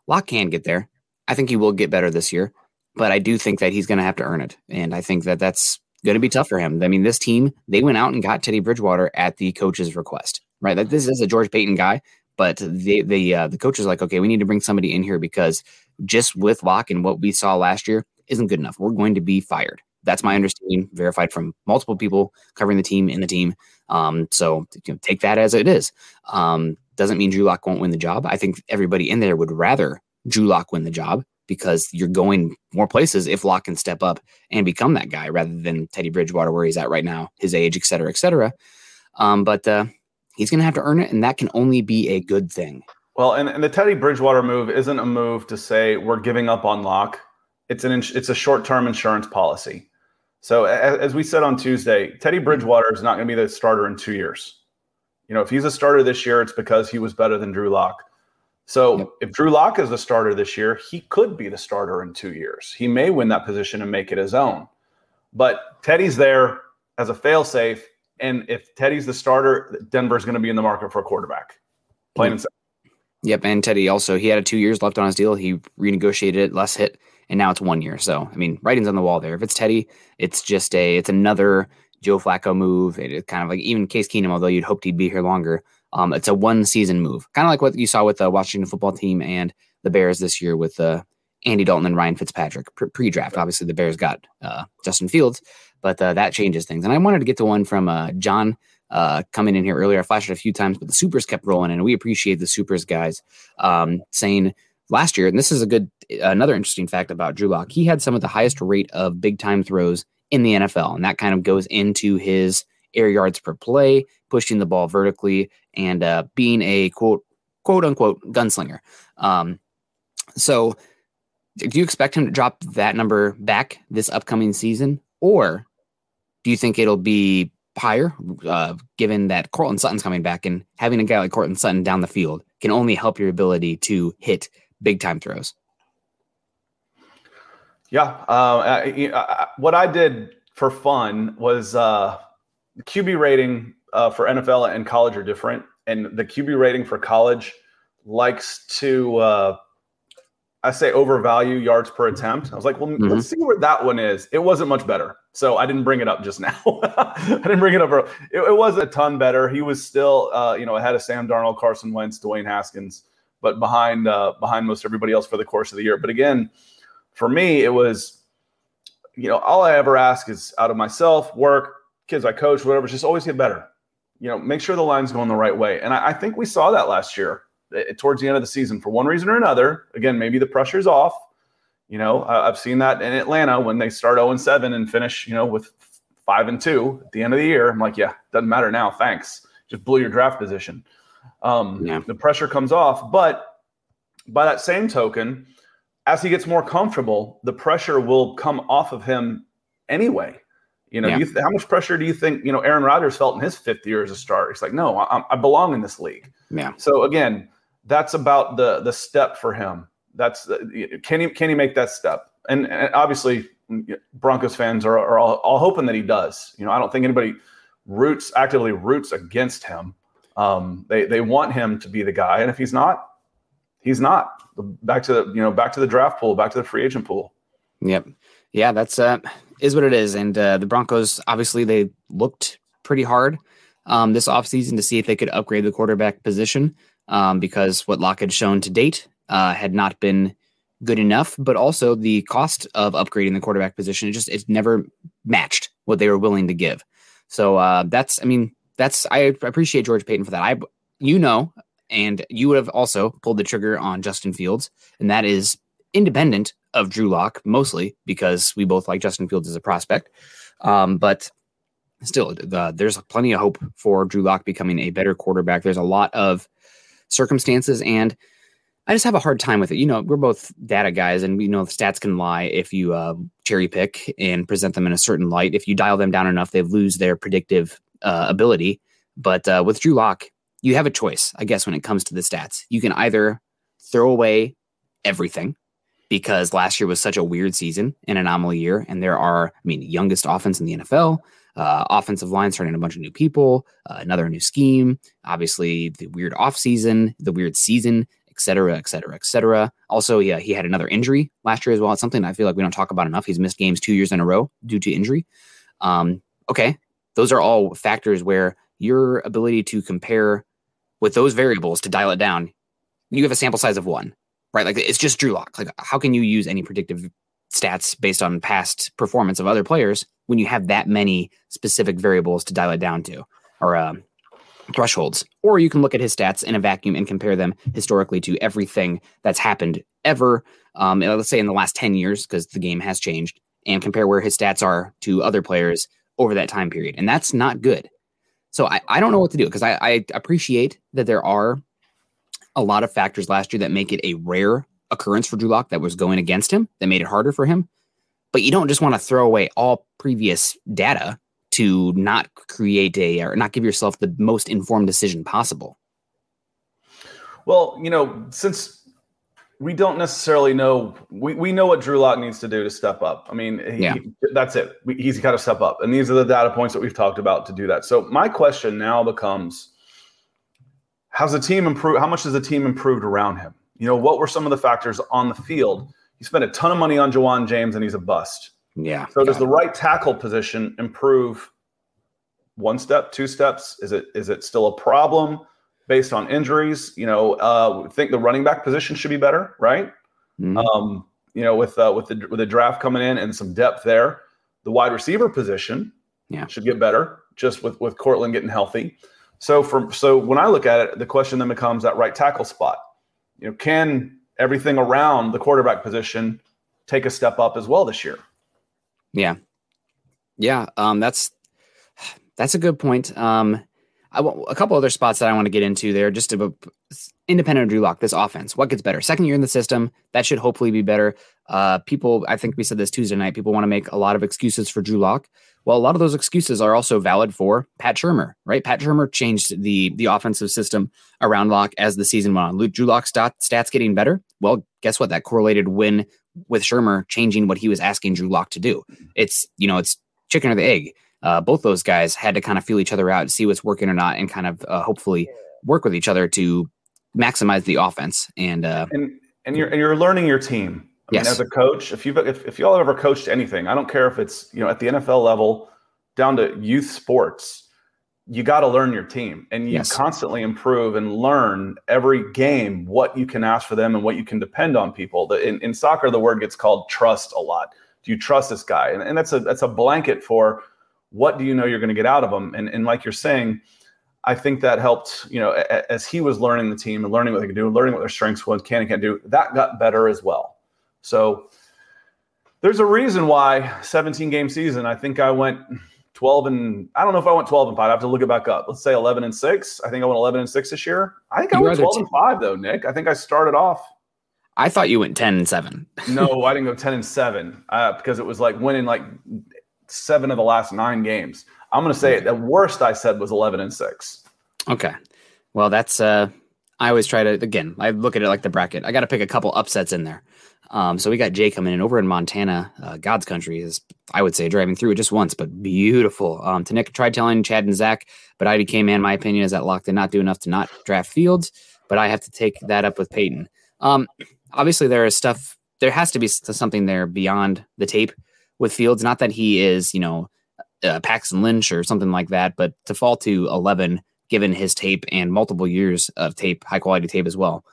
Lock can get there. I think he will get better this year, but I do think that he's going to have to earn it, and I think that that's going to be tough for him. I mean, this team they went out and got Teddy Bridgewater at the coach's request, right? Like this is a George Paton guy, but the the uh, the coach is like, okay, we need to bring somebody in here because just with Lock and what we saw last year isn't good enough. We're going to be fired. That's my understanding, verified from multiple people covering the team in the team. Um, so you know, take that as it is. Um, doesn't mean Drew Lock won't win the job. I think everybody in there would rather Drew Lock win the job because you're going more places if Lock can step up and become that guy rather than Teddy Bridgewater where he's at right now, his age, et cetera, et cetera. Um, but uh, he's going to have to earn it, and that can only be a good thing. Well, and, and the Teddy Bridgewater move isn't a move to say we're giving up on Lock. It's an it's a short term insurance policy. So as, as we said on Tuesday, Teddy Bridgewater is not going to be the starter in two years. You know, if he's a starter this year, it's because he was better than Drew Lock. So yep. if Drew Lock is the starter this year, he could be the starter in two years. He may win that position and make it his own. But Teddy's there as a failsafe. And if Teddy's the starter, Denver's going to be in the market for a quarterback. Plain and simple. Yep, and Teddy also he had a two years left on his deal. He renegotiated it, less hit, and now it's one year. So I mean, writing's on the wall there. If it's Teddy, it's just a it's another Joe Flacco move. It's kind of like even Case Keenum, although you'd hoped he'd be here longer. Um, it's a one season move, kind of like what you saw with the Washington football team and the Bears this year with uh, Andy Dalton and Ryan Fitzpatrick pre draft. Obviously, the Bears got uh, Justin Fields, but uh, that changes things. And I wanted to get to one from uh, John uh, coming in here earlier. I flashed it a few times, but the supers kept rolling, and we appreciate the supers guys um, saying last year. And this is a good, another interesting fact about Drew Lock. He had some of the highest rate of big time throws in the NFL, and that kind of goes into his air yards per play, pushing the ball vertically, and uh, being a quote quote unquote gunslinger. Um, so, do you expect him to drop that number back this upcoming season, or do you think it'll be higher, uh, given that Courtland Sutton's coming back and having a guy like Courtland Sutton down the field can only help your ability to hit big time throws. Yeah. Uh, I, I, what I did for fun was uh, QB rating uh, for NFL and college are different. And the QB rating for college likes to uh, I say overvalue yards per attempt. I was like, well, mm-hmm. let's see where that one is. It wasn't much better. So I didn't bring it up just now. *laughs* I didn't bring it up. It, it was a ton better. He was still, uh, you know, ahead of Sam Darnold, Carson Wentz, Dwayne Haskins, but behind uh, behind most everybody else for the course of the year. But again, for me, it was, you know, all I ever ask is out of myself, work, kids I coach, whatever, just always get better. You know, make sure the line's going the right way. And I, I think we saw that last year towards the end of the season for one reason or another. Again, maybe the pressure's off. You know, I've seen that in Atlanta when they start 0 and 7 and finish, you know, with five and two at the end of the year. I'm like, yeah, doesn't matter now. Thanks. Just blew your draft position. Um, yeah. The pressure comes off. But by that same token, as he gets more comfortable, the pressure will come off of him anyway. You know, yeah. you th- how much pressure do you think you know Aaron Rodgers felt in his fifth year as a starter? He's like, no, I, I belong in this league. Yeah. So again, that's about the the step for him. That's can he can he make that step? And, and obviously, Broncos fans are, are all, all, hoping that he does. You know, I don't think anybody roots actively roots against him. Um, they they want him to be the guy, and if he's not, he's not. Back to the you know back to the draft pool, back to the free agent pool. Yep. Yeah, that's uh is what it is. And uh, the Broncos obviously they looked pretty hard um, this offseason to see if they could upgrade the quarterback position um, because what Lock had shown to date uh, had not been good enough, but also the cost of upgrading the quarterback position, it just, it's never matched what they were willing to give. So uh, that's, I mean, that's, I appreciate George Paton for that. I, you know, and you would have also pulled the trigger on Justin Fields, and that is independent of Drew Lock, mostly because we both like Justin Fields as a prospect. Um, but still, the, there's plenty of hope for Drew Lock becoming a better quarterback. There's a lot of circumstances. And I just have a hard time with it. You know, we're both data guys, and we know the stats can lie if you uh, cherry pick and present them in a certain light. If you dial them down enough, they lose their predictive uh, ability. But uh, with Drew Lock, you have a choice, I guess, when it comes to the stats. You can either throw away everything because last year was such a weird season, an anomaly year, and there are, I mean, youngest offense in the NFL uh, offensive line starting a bunch of new people, uh, another new scheme, obviously the weird off season, the weird season, et cetera, et cetera, et cetera. Also, yeah, he had another injury last year as well. It's something I feel like we don't talk about enough. He's missed games two years in a row due to injury. Um, okay, those are all factors where your ability to compare with those variables to dial it down, you have a sample size of one, right? Like it's just Drew Lock. Like how can you use any predictive stats based on past performance of other players when you have that many specific variables to dial it down to or um, thresholds. Or you can look at his stats in a vacuum and compare them historically to everything that's happened ever, um, let's say in the last 10 years, because the game has changed, and compare where his stats are to other players over that time period. And that's not good. So I, I don't know what to do because I, I appreciate that there are a lot of factors last year that make it a rare occurrence for Drew Lock that was going against him, that made it harder for him. But you don't just want to throw away all previous data to not create a or not give yourself the most informed decision possible. Well, you know, since we don't necessarily know, we, we know what Drew Lock needs to do to step up. I mean, he, yeah. that's it. He's got to step up. And these are the data points that we've talked about to do that. So my question now becomes how's the team improved? How much has the team improved around him? You know, what were some of the factors on the field? He spent a ton of money on Ja'Wuan James and he's a bust. Yeah. So does the right tackle position improve one step, two steps? Is it is it still a problem based on injuries? You know, uh, think the running back position should be better, right? Mm-hmm. Um, you know, with uh, with the with the draft coming in and some depth there, the wide receiver position yeah. should get better just with with Courtland getting healthy. So from so when I look at it, the question then becomes that right tackle spot. You know, can everything around the quarterback position take a step up as well this year? Yeah. Yeah. Um, that's, that's a good point. Um, I want a couple other spots that I want to get into there, just to independent of Drew Lock, this offense. What gets better? Second year in the system, that should hopefully be better. Uh, people, I think we said this Tuesday night. People want to make a lot of excuses for Drew Lock. Well, a lot of those excuses are also valid for Pat Shurmur, right? Pat Shurmur changed the the offensive system around Lock as the season went on. Luke Drew Lock's stat, stats getting better. Well, guess what? That correlated win with Shurmur changing what he was asking Drew Lock to do. It's you know, it's chicken or the egg. Uh, both those guys had to kind of feel each other out, see what's working or not, and kind of uh, hopefully work with each other to maximize the offense. And uh, and and you're and you're learning your team. I yes. mean, as a coach, if you've if, if y'all ever coached anything, I don't care if it's you know at the NFL level down to youth sports, you got to learn your team and you Yes. constantly improve and learn every game what you can ask for them and what you can depend on people. The, in, in soccer, the word gets called trust a lot. Do you trust this guy? And, and that's a that's a blanket for what do you know you're going to get out of them? And and like you're saying, I think that helped. You know, a- as he was learning the team and learning what they could do, learning what their strengths was, can and can't do, that got better as well. So there's a reason why 17 game season. I think I went 12 and I don't know if I went 12 and five. I have to look it back up. Let's say 11 and six. I think I went 11 and six this year. I think I went are the 12 and five though, Nick. I think I started off. I thought you went ten and seven. No, *laughs* I didn't go 10 and seven uh, because it was like winning like seven of the last nine games. I'm going to say. The worst I said was 11 and six. Okay. Well, that's uh I always try to again, I look at it like the bracket. I got to pick a couple upsets in there. Um so we got Jay coming in over in Montana. Uh, God's country is I would say driving through it just once, but beautiful. Um to Nick tried telling Chad and Zach, but IDK man, my opinion is that Lock did not do enough to not draft Fields, but I have to take that up with Paton. Um obviously there is stuff there has to be something there beyond the tape with Fields. Not that he is, you know, uh, Paxton Lynch or something like that, but to fall to 11 given his tape and multiple years of tape, high quality tape as well.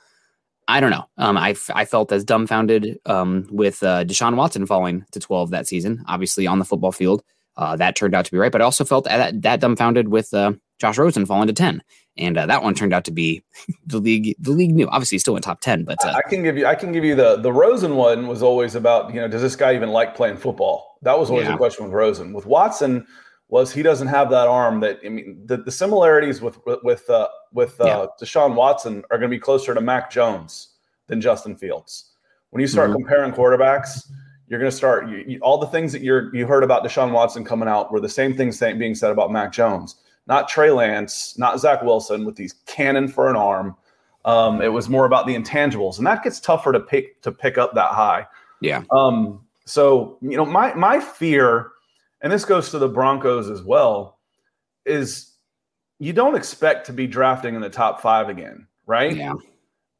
I don't know. Um, I, f- I felt as dumbfounded um, with uh, Deshaun Watson falling to 12 that season, obviously on the football field. Uh, that turned out to be right, but I also felt that, that dumbfounded with uh, Josh Rosen falling to 10. And uh, that one turned out to be *laughs* the league. The league knew. Obviously, he still went top 10, but uh, I can give you. I can give you the the Rosen one was always about you know does this guy even like playing football? That was always Yeah. the question with Rosen. With Watson was he doesn't have that arm. That I mean the, the similarities with with uh, with uh, Yeah. Deshaun Watson are going to be closer to Mac Jones than Justin Fields. When you start Mhm. comparing quarterbacks, you're going to start you, you- all the things that you're you heard about Deshaun Watson coming out were the same things saying, being said about Mac Jones. Not Trey Lance, not Zach Wilson with these cannon for an arm. Um, it was more about the intangibles, and that gets tougher to pick to pick up that high. yeah, Um, so you know, my my fear, and this goes to the Broncos as well, is you don't expect to be drafting in the top five again, right? yeah,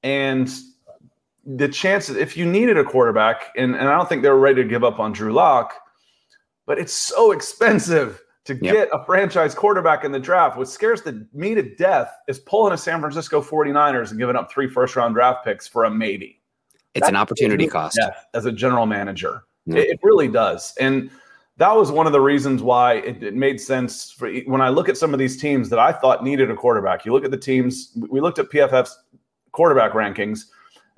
And the chances, if you needed a quarterback, and, and I don't think they were ready to give up on Drew Lock, but it's so *laughs* expensive to Yep. get a franchise quarterback in the draft. What scares the, me to death is pulling a San Francisco 49ers and giving up three first round draft picks for a maybe. it's an opportunity cost. as a general manager. Yeah. It, it really does. And that was one of the reasons why it, it, made sense for when I look at some of these teams that I thought needed a quarterback. You look at the teams, we looked at PFF's quarterback rankings,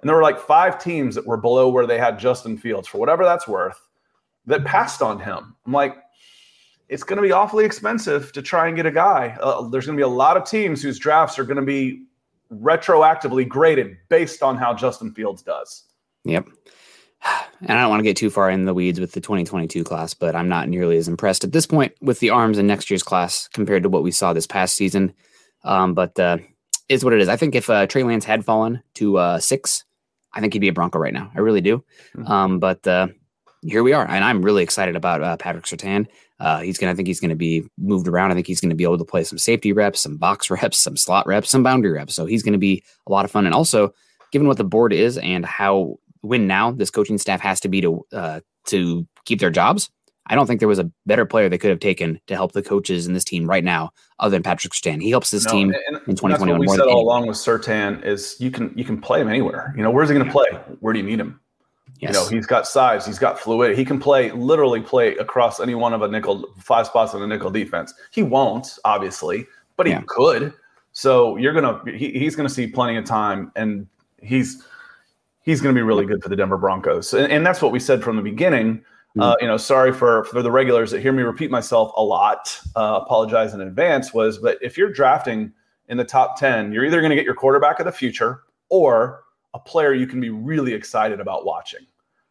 and there were like five teams that were below where they had Justin Fields for whatever that's worth that passed on him. I'm like, it's going to be awfully expensive to try and get a guy. Uh, there's going to be a lot of teams whose drafts are going to be retroactively graded based on how Justin Fields does. Yep. And I don't want to get too far in the weeds with the 2022 class, but I'm not nearly as impressed at this point with the arms in next year's class compared to what we saw this past season. Um, but uh, is what it is. I think if uh, Trey Lance had fallen to uh, six, I think he'd be a Bronco right now. I really do. Mm-hmm. Um, but uh, here we are, and I'm really excited about uh, Patrick Surtain. Uh, he's gonna. I think he's gonna be moved around. I think he's gonna be able to play some safety reps, some box *laughs* reps, some slot reps, some boundary reps. So he's gonna be a lot of fun. And also, given what the board is and how win now this coaching staff has to be to uh, to keep their jobs. I don't think there was a better player they could have taken to help the coaches in this team right now, other than Patrick Surtain. He helps this no, team in 2021. That's what we said all along with Surtain is you can you can play him anywhere. You know, where's he going to play? Where do you need him? Yes. You know, he's got size, he's got fluid. He can play literally play across any one of a nickel five spots in a nickel defense. He won't, obviously, but he yeah. could. So you're gonna he, he's gonna see plenty of time, and he's he's gonna be really good for the Denver Broncos. And, and that's what we said from the beginning. Mm-hmm. Uh, you know, sorry for for the regulars that hear me repeat myself a lot. Uh, apologize in advance. Was but if you're drafting in the top ten, you're either going to get your quarterback of the future or a player you can be really excited about watching.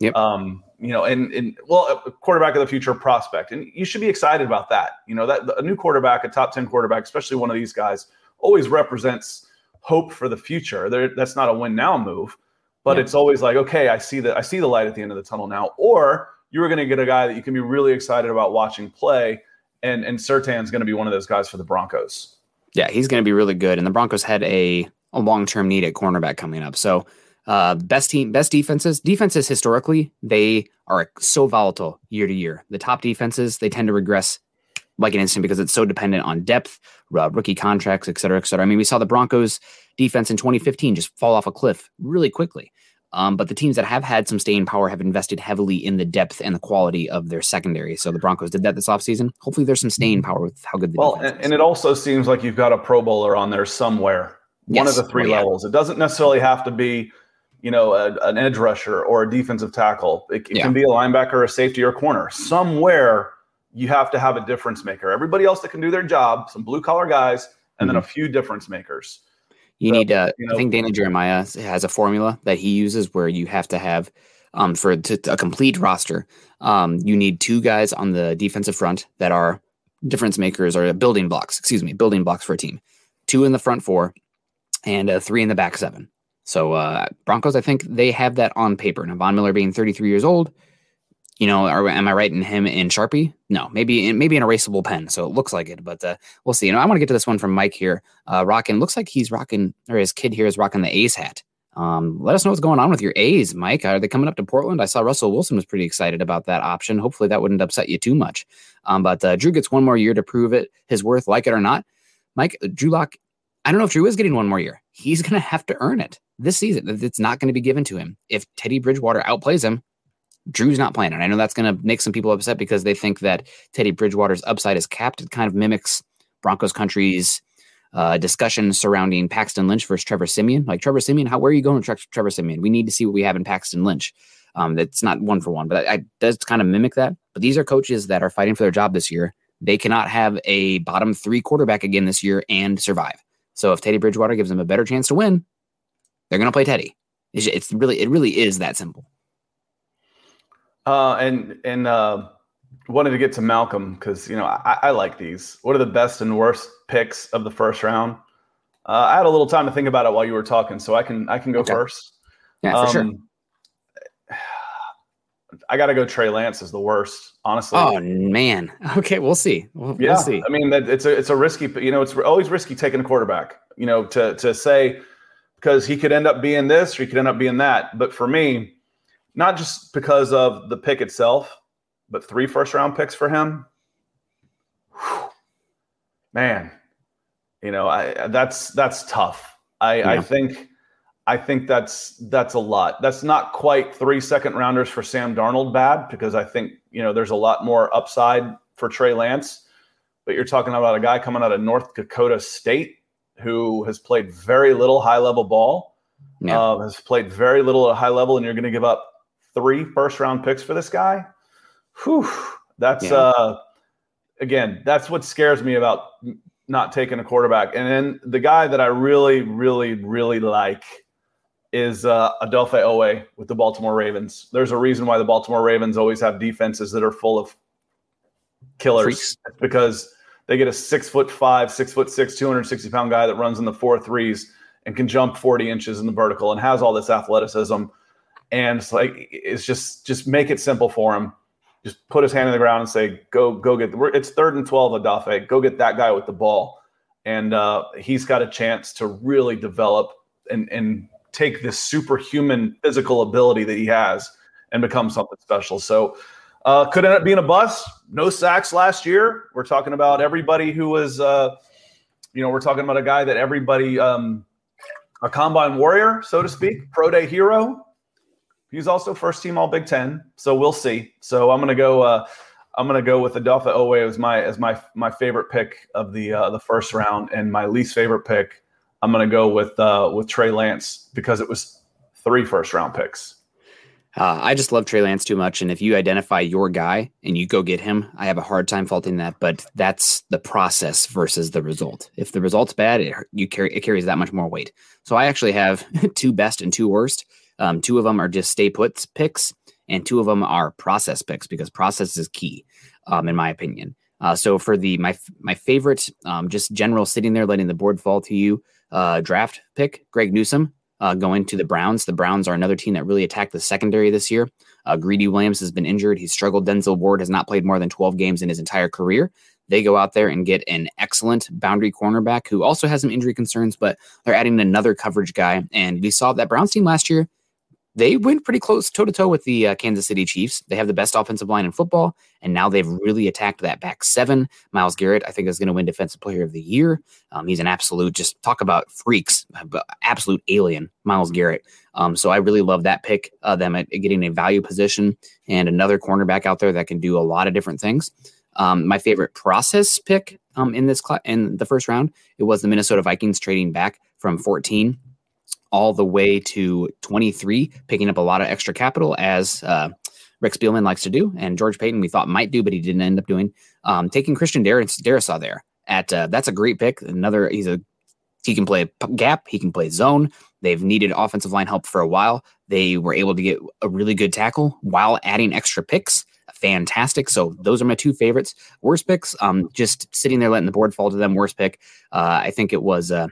Yep. Um, you know, and and well, a quarterback of the future prospect, and you should be excited about that. You know, that a new quarterback, a top ten quarterback, especially one of these guys, always represents hope for the future. There, that's not a win now move, but it's always like, okay, I see that I see the light at the end of the tunnel now. Or you're going to get a guy that you can be really excited about watching play, and and Surtain's going to be one of those guys for the Broncos. Yeah, he's going to be really good, and the Broncos had a a long term need at cornerback coming up, so. Uh, best team, best defenses. Defenses historically, they are so volatile year to year. The top defenses, they tend to regress like an instant because it's so dependent on depth, uh, rookie contracts, et cetera, et cetera. I mean, we saw the Broncos defense in 2015 just fall off a cliff really quickly. Um, but the teams that have had some staying power have invested heavily in the depth and the quality of their secondary. So the Broncos did that this offseason. Hopefully, there's some staying power with how good the well, and, and, it also seems like you've got a Pro Bowler on there somewhere, yes. one of the three oh, yeah. levels. It doesn't necessarily have to be you know, a, an edge rusher or a defensive tackle. It, it yeah. can be a linebacker, a safety, or a corner. Somewhere you have to have a difference maker. Everybody else that can do their job, some blue collar guys, and mm-hmm. then a few difference makers. You so, need, uh, you know, I think Daniel Jeremiah has a formula that he uses where you have to have, um, for to, a complete roster, um, you need two guys on the defensive front that are difference makers or building blocks, excuse me, building blocks for a team. Two in the front four and uh, three in the back seven. So uh, Broncos, I think they have that on paper. Now Von Miller being 33 years old, you know, are, am I writing him in Sharpie? No, maybe in, maybe an erasable pen. So it looks like it, but uh, we'll see. You know, I want to get to this one from Mike here. Uh, rocking looks like he's rocking, or his kid here is rocking the A's hat. Um, let us know what's going on with your A's, Mike. Are they coming up to Portland? I saw Russell Wilson was pretty excited about that option. Hopefully that wouldn't upset you too much. Um, but uh, Drew gets one more year to prove it, his worth, like it or not. Mike, Drew Lock, I don't know if Drew is getting one more year. He's going to have to earn it this season. It's not going to be given to him. If Teddy Bridgewater outplays him, Drew's not playing. And I know that's going to make some people upset because they think that Teddy Bridgewater's upside is capped. It kind of mimics Broncos country's uh, discussion surrounding Paxton Lynch versus Trevor Siemian. Like Trevor Siemian, how where are you going, Tre- Trevor Siemian? We need to see what we have in Paxton Lynch. Um, that's not one for one, but I, I does kind of mimic that. But these are coaches that are fighting for their job this year. They cannot have a bottom three quarterback again this year and survive. So if Teddy Bridgewater gives them a better chance to win, they're going to play Teddy. It's, it's, really, it really is that simple. Uh, and and uh, wanted to get to Malcolm because you know I, I, like these. What are the best and worst picks of the first round? Uh, I had a little time to think about it while you were talking, so I can I can go okay. first. Yeah, for um, sure. I got to go. Trey Lance is the worst, honestly. Oh man. Okay, we'll see. We'll, yeah, we'll see. I mean, it's a it's a risky. You know, it's always risky taking a quarterback. You know, to to say because he could end up being this or he could end up being that. But for me, not just because of the pick itself, but three first round picks for him. Whew, man, you know, I that's that's tough. I, yeah. I think I think that's that's a lot. That's not quite three second rounders for Sam Darnold bad because I think you know there's a lot more upside for Trey Lance. But you're talking about a guy coming out of North Dakota State who has played very little high level ball, yeah. uh, has played very little at high level, and you're going to give up three first round picks for this guy. Whew, that's yeah. uh, again, that's what scares me about not taking a quarterback. And then the guy that I really, really, really like is uh, Odafe Oweh with the Baltimore Ravens. There's a reason why the Baltimore Ravens always have defenses that are full of killers. because they get a six foot five, six foot six, 260 pound guy that runs in the four threes and can jump 40 inches in the vertical and has all this athleticism. And it's like it's just just make it simple for him. Just put his hand in the ground and say, "Go, go get." It's third and twelve, Odafe. Go get that guy with the ball, and uh, he's got a chance to really develop and and take this superhuman physical ability that he has and become something special. So uh, could end up being a bust. No sacks last year. We're talking about everybody who was, uh, you know, we're talking about a guy that everybody, um, a combine warrior, so to speak, pro day hero. He's also first team All Big Ten, so we'll see. So I'm gonna go. Uh, I'm gonna go with Odafe Oweh as my as my my favorite pick of the uh, the first round, and my least favorite pick. I'm gonna go with uh, with Trey Lance because it was three first round picks. Uh, I just love Trey Lance too much, and if you identify your guy and you go get him, I have a hard time faulting that. But that's the process versus the result. If the result's bad, it you carry it carries that much more weight. So I actually have *laughs* two best and two worst. Um, two of them are just stay put picks, and two of them are process picks because process is key, um, in my opinion. Uh, so for the my my favorite, um, just general sitting there letting the board fall to you uh, draft pick, Greg Newsome uh, going to the Browns. The Browns are another team that really attacked the secondary this year. Uh, Greedy Williams has been injured. He's struggled. Denzel Ward has not played more than 12 games in his entire career. They go out there and get an excellent boundary cornerback who also has some injury concerns, but they're adding another coverage guy. And we saw that Browns team last year they went pretty close toe to toe with the uh, Kansas City Chiefs. They have the best offensive line in football, and now they've really attacked that back seven. Myles Garrett, I think, is going to win Defensive Player of the Year. Um, he's an absolute, just talk about freaks, absolute alien, Myles Garrett. Um, so I really love that pick, uh, them at getting a value position and another cornerback out there that can do a lot of different things. Um, my favorite process pick um, in this cl- in the first round, it was the Minnesota Vikings trading back from 14 all the way to 23, picking up a lot of extra capital as uh, Rick Spielman likes to do, and George Paton we thought might do, but he didn't end up doing. Um, taking Christian Dar- Darrisaw there at uh, that's a great pick. Another he's a he can play gap, he can play zone. They've needed offensive line help for a while. They were able to get a really good tackle while adding extra picks. Fantastic. So those are my two favorites. Worst picks, um, just sitting there letting the board fall to them. Worst pick, uh, I think it was, uh,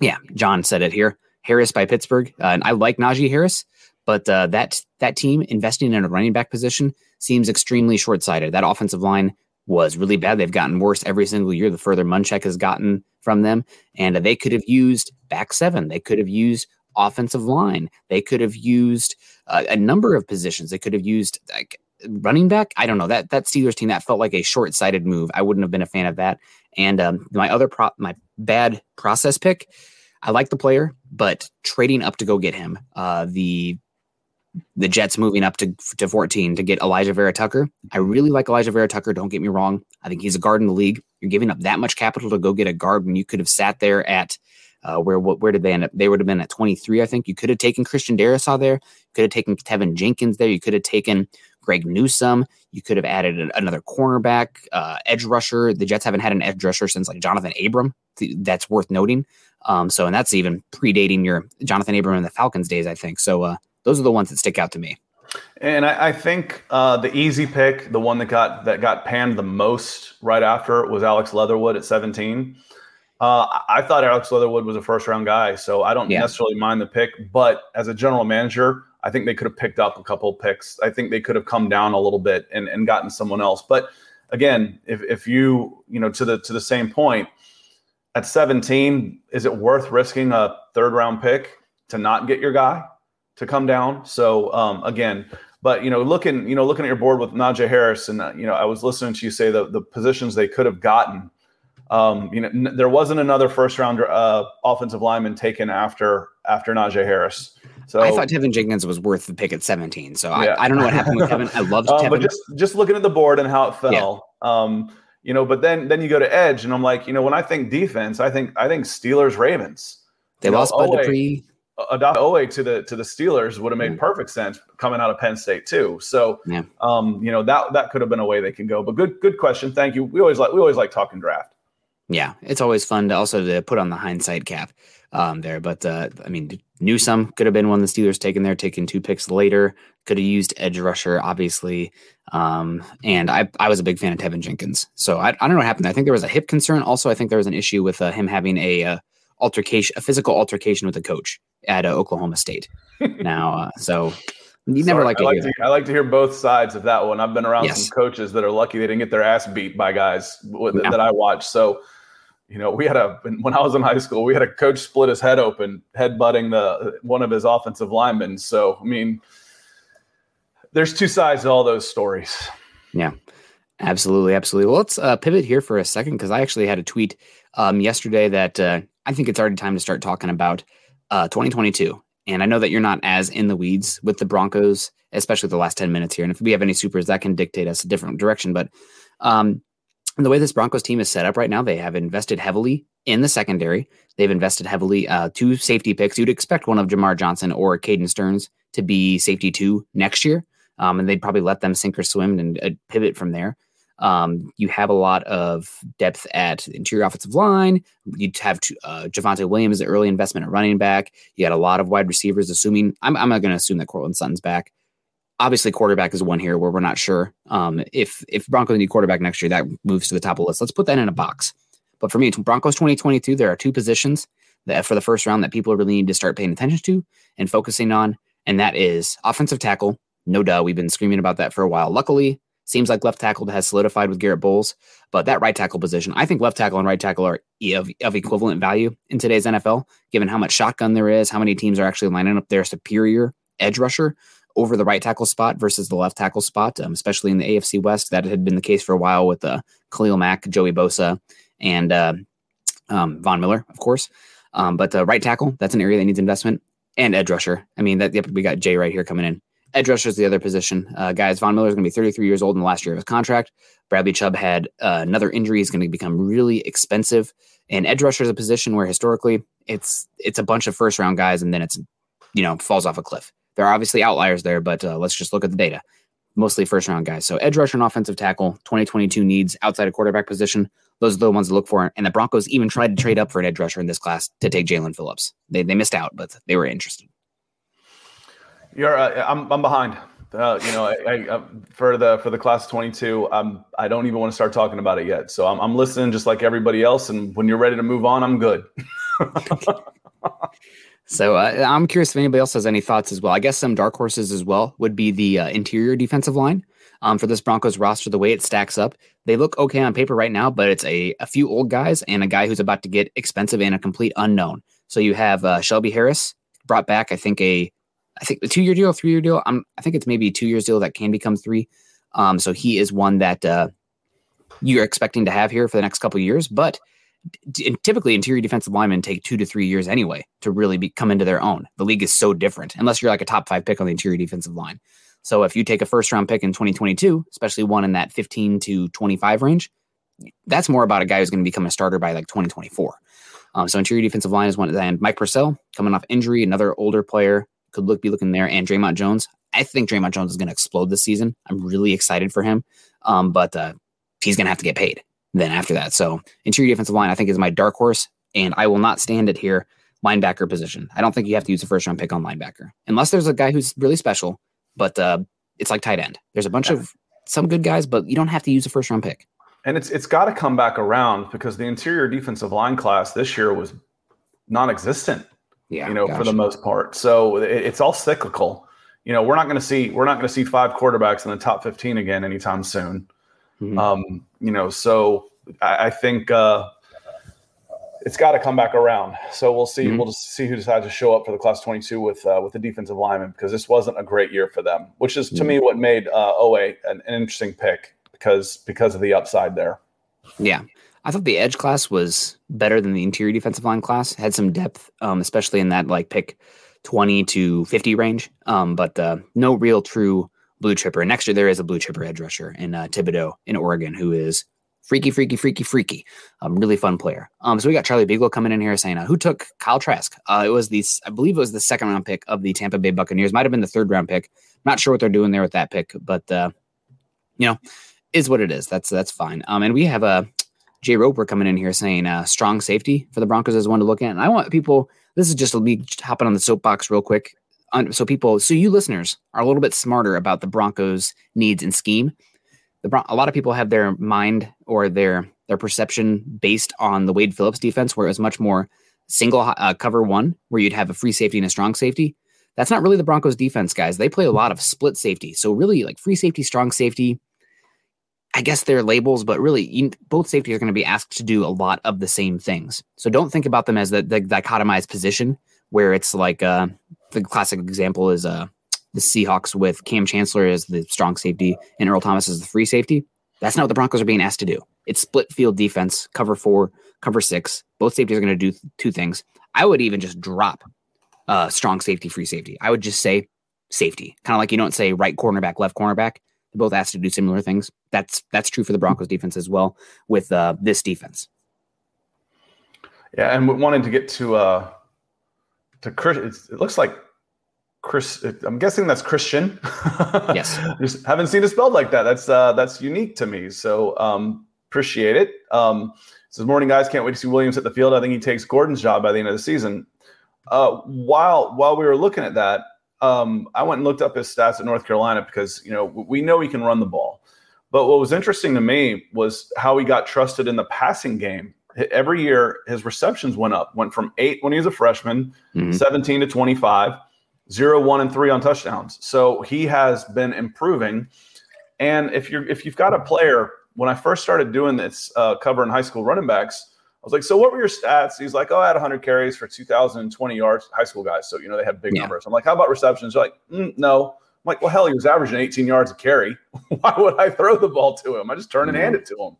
yeah, John said it here. Harris by Pittsburgh. Uh, and I like Najee Harris, but uh, that that team investing in a running back position seems extremely short sighted. That offensive line was really bad. They've gotten worse every single year. The further Munchak has gotten from them, and uh, they could have used back seven. They could have used offensive line. They could have used uh, a number of positions. They could have used like running back. I don't know that that Steelers team that felt like a short sighted move. I wouldn't have been a fan of that. And um, my other prop, my bad process pick I like the player, but trading up to go get him, uh, the the Jets moving up to to 14 to get Elijah Vera-Tucker. I really like Elijah Vera-Tucker. Don't get me wrong. I think he's a guard in the league. You're giving up that much capital to go get a guard when you could have sat there at uh, where where did they end up? They would have been at 23, I think. You could have taken Christian Darrisaw there. You could have taken Teven Jenkins there. You could have taken Greg Newsome. You could have added another cornerback, uh, edge rusher. The Jets haven't had an edge rusher since like John Abraham. That's worth noting. Um, so, and that's even predating your John Abraham and the Falcons days, I think. So, uh, those are the ones that stick out to me. And I, I think uh, the easy pick, the one that got that got panned the most right after was Alex Leatherwood at 17. Uh, I thought Alex Leatherwood was a first round guy, so I don't yeah. necessarily mind the pick. But as a general manager, I think they could have picked up a couple picks. I think they could have come down a little bit and, and gotten someone else. But again, if, if you you know to the to the same point, at 17, is it worth risking a third round pick to not get your guy to come down? So um, again, but you know, looking you know looking at your board with Najee Harris, and uh, you know, I was listening to you say the the positions they could have gotten. Um, you know, n- there wasn't another first round uh, offensive lineman taken after after Najee Harris. So I thought Teven Jenkins was worth the pick at 17. So yeah. I, I, don't know what happened with Teven. I loved *laughs* um, Teven. But just just looking at the board and how it fell. Yeah. Um, you know, but then then you go to edge, and I'm like, you know, when I think defense, I think I think Steelers Ravens. They you lost Bud Dupree. Odafe Oweh to the to the Steelers would have made mm. perfect sense coming out of Penn State too. So, yeah. um, you know that that could have been a way they can go. But good good question. Thank you. We always like we always like talking draft. Yeah, it's always fun to also to put on the hindsight cap um, there. But uh, I mean, Newsome could have been one of the Steelers taken there, taking two picks later. Could have used edge rusher, obviously. Um, and I, I was a big fan of Teven Jenkins. So I, I don't know what happened. I think there was a hip concern. Also, I think there was an issue with uh, him having a uh, altercation, a physical altercation with a coach at uh, Oklahoma State. *laughs* now, uh, so you never like I like to I like to hear both sides of that one. I've been around yes. some coaches that are lucky they didn't get their ass beat by guys w- yeah. that I watch. So you know, we had a when I was in high school, we had a coach split his head open, head butting the one of his offensive linemen. So I mean, there's two sides to all those stories. Yeah, absolutely, absolutely. Well, let's uh, pivot here for a second because I actually had a tweet um, yesterday that uh, I think it's already time to start talking about uh, 2022. And I know that you're not as in the weeds with the Broncos, especially the last 10 minutes here. And if we have any supers, that can dictate us a different direction. But um, and the way this Broncos team is set up right now, they have invested heavily in the secondary. They've invested heavily uh, two safety picks. You'd expect one of Jamar Johnson or Caden Sterns to be safety two next year, um, and they'd probably let them sink or swim and uh, pivot from there. Um, you have a lot of depth at the interior offensive line. You'd have uh, Javonte Williams, the early investment at running back. You had a lot of wide receivers, assuming I'm, I'm not going to assume that Courtland Sutton's back obviously quarterback is one here where we're not sure um, if if Broncos need quarterback next year. That moves to the top of the list. Let's put that in a box. But for me, Broncos 2022, there are two positions that for the first round that people really need to start paying attention to and focusing on, and that is offensive tackle. No doubt, we've been screaming about that for a while. Luckily, seems like left tackle has solidified with Garrett Bolles, but that right tackle position, I think left tackle and right tackle are of, of equivalent value in today's NFL, given how much shotgun there is, how many teams are actually lining up their superior edge rusher over the right tackle spot versus the left tackle spot, um, especially in the AFC West. That had been the case for a while with uh, Khalil Mack, Joey Bosa, and uh, um, Von Miller, of course. Um, but uh, right tackle, that's an area that needs investment, and edge rusher. I mean, that yep, we got Jay right here coming in. Edge rusher is the other position. Uh, guys, Von Miller is going to be 33 years old in the last year of his contract. Bradley Chubb had uh, another injury. He's going to become really expensive. And edge rusher is a position where historically it's it's a bunch of first round guys, and then it's you know falls off a cliff. There are obviously outliers there, but uh, let's just look at the data. Mostly first round guys. So edge rusher and offensive tackle, 2022 needs outside of quarterback position. Those are the ones to look for. And the Broncos even tried to trade up for an edge rusher in this class to take Jaelan Phillips. They, they missed out, but they were interested. You're, uh, I'm, I'm behind. Uh, you know, I, I, uh, for the for the class 22, um, I don't even want to start talking about it yet. So I'm, I'm listening just like everybody else. And when you're ready to move on, I'm good. *laughs* So uh, I'm curious if anybody else has any thoughts as well. I guess some dark horses as well would be the uh, interior defensive line um, for this Broncos roster. The way it stacks up, they look okay on paper right now, but it's a, a few old guys and a guy who's about to get expensive and a complete unknown. So you have uh, Shelby Harris brought back, I think a, I think a two year deal, three year deal. I'm, I think it's maybe a two years deal that can become three. Um, so he is one that uh, you're expecting to have here for the next couple years, but typically interior defensive linemen take two to three years anyway to really be, come into their own. The league is so different unless you're like a top five pick on the interior defensive line. So if you take a first round pick in 2022, especially one in that 15 to 25 range, that's more about a guy who's going to become a starter by like 2024. Um, so interior defensive line is one. And Mike Purcell coming off injury, another older player could look be looking there. And Dre'Mont Jones, I think Dre'Mont Jones is going to explode this season. I'm really excited for him, um, but uh, he's going to have to get paid then after that. So interior defensive line, I think, is my dark horse, and I will not stand it here. Linebacker position. I don't think you have to use a first round pick on linebacker unless there's a guy who's really special. But uh, it's like tight end. There's a bunch of some good guys, but you don't have to use a first round pick. And it's it's got to come back around because the interior defensive line class this year was non-existent. Yeah, you know, for the most part. So it, it's all cyclical. You know, we're not going to see we're not going to see five quarterbacks in the top 15 again anytime soon. Mm-hmm. Um, you know, so I, I think uh, it's got to come back around. So we'll see. Mm-hmm. We'll just see who decides to show up for the class 22 with uh, with the defensive lineman because this wasn't a great year for them, which is to mm-hmm. me what made uh, Oweh an, an interesting pick because because of the upside there. Yeah. I thought the edge class was better than the interior defensive line class. Had some depth, um, especially in that like pick twenty to fifty range. Um, but uh, no real true blue chipper. And next year there is a blue chipper edge rusher in uh, Thibodeaux in Oregon who is freaky, freaky, freaky, freaky. Um, really fun player. Um, so we got Charlie Beagle coming in here saying, uh, who took Kyle Trask? Uh, it was the, I believe it was the second round pick of the Tampa Bay Buccaneers. Might have been the third round pick. Not sure what they're doing there with that pick, but uh, you know, is what it is. That's that's fine. Um, and we have a uh, Jay Roper coming in here saying uh, strong safety for the Broncos is one to look at. And I want people. This is just me hopping on the soapbox real quick, so people, so you listeners are a little bit smarter about the Broncos' needs and scheme the a lot of people have their mind or their their perception based on the Wade Phillips defense, where it was much more single uh, cover one, where you'd have a free safety and a strong safety. That's not really the Broncos defense, guys. They play a lot of split safety. So really, like free safety, strong safety. I guess they're labels, but really, you, both safeties are going to be asked to do a lot of the same things. So don't think about them as the, the dichotomized position, where it's like uh, the classic example is uh, the Seahawks with Kam Chancellor as the strong safety and Earl Thomas as the free safety. That's not what the Broncos are being asked to do. It's split field defense, cover four, cover six. Both safeties are going to do two things. I would even just drop uh, strong safety, free safety. I would just say safety, kind of like you don't say right cornerback, left cornerback. They're both asked to do similar things. That's that's true for the Broncos defense as well with uh, this defense. Yeah, and wanted to get to uh, to Chris. it looks like Chris, I'm guessing that's Christian. *laughs* Yes. Just haven't seen it spelled like that. That's uh, that's unique to me. So um, appreciate it. Um, says morning guys, can't wait to see Williams at the field. I think he takes Gordon's job by the end of the season. Uh, while while we were looking at that, um, I went and looked up his stats at North Carolina because you know we know he can run the ball. But what was interesting to me was how he got trusted in the passing game. Every year, his receptions went up, went from eight when he was a freshman, mm-hmm. 17 to 25 zero, one, and three on touchdowns. So he has been improving. And if you're if you've got a player, when I first started doing this uh, covering high school running backs, I was like, "So what were your stats?" He's like, "Oh, I had 100 carries for 2,020 yards." High school guys, so you know they have big yeah. numbers. I'm like, "How about receptions?" They're like, mm, "No." I'm like, "Well, hell, he was averaging 18 yards a carry. *laughs* Why would I throw the ball to him? I just turn and hand it to him."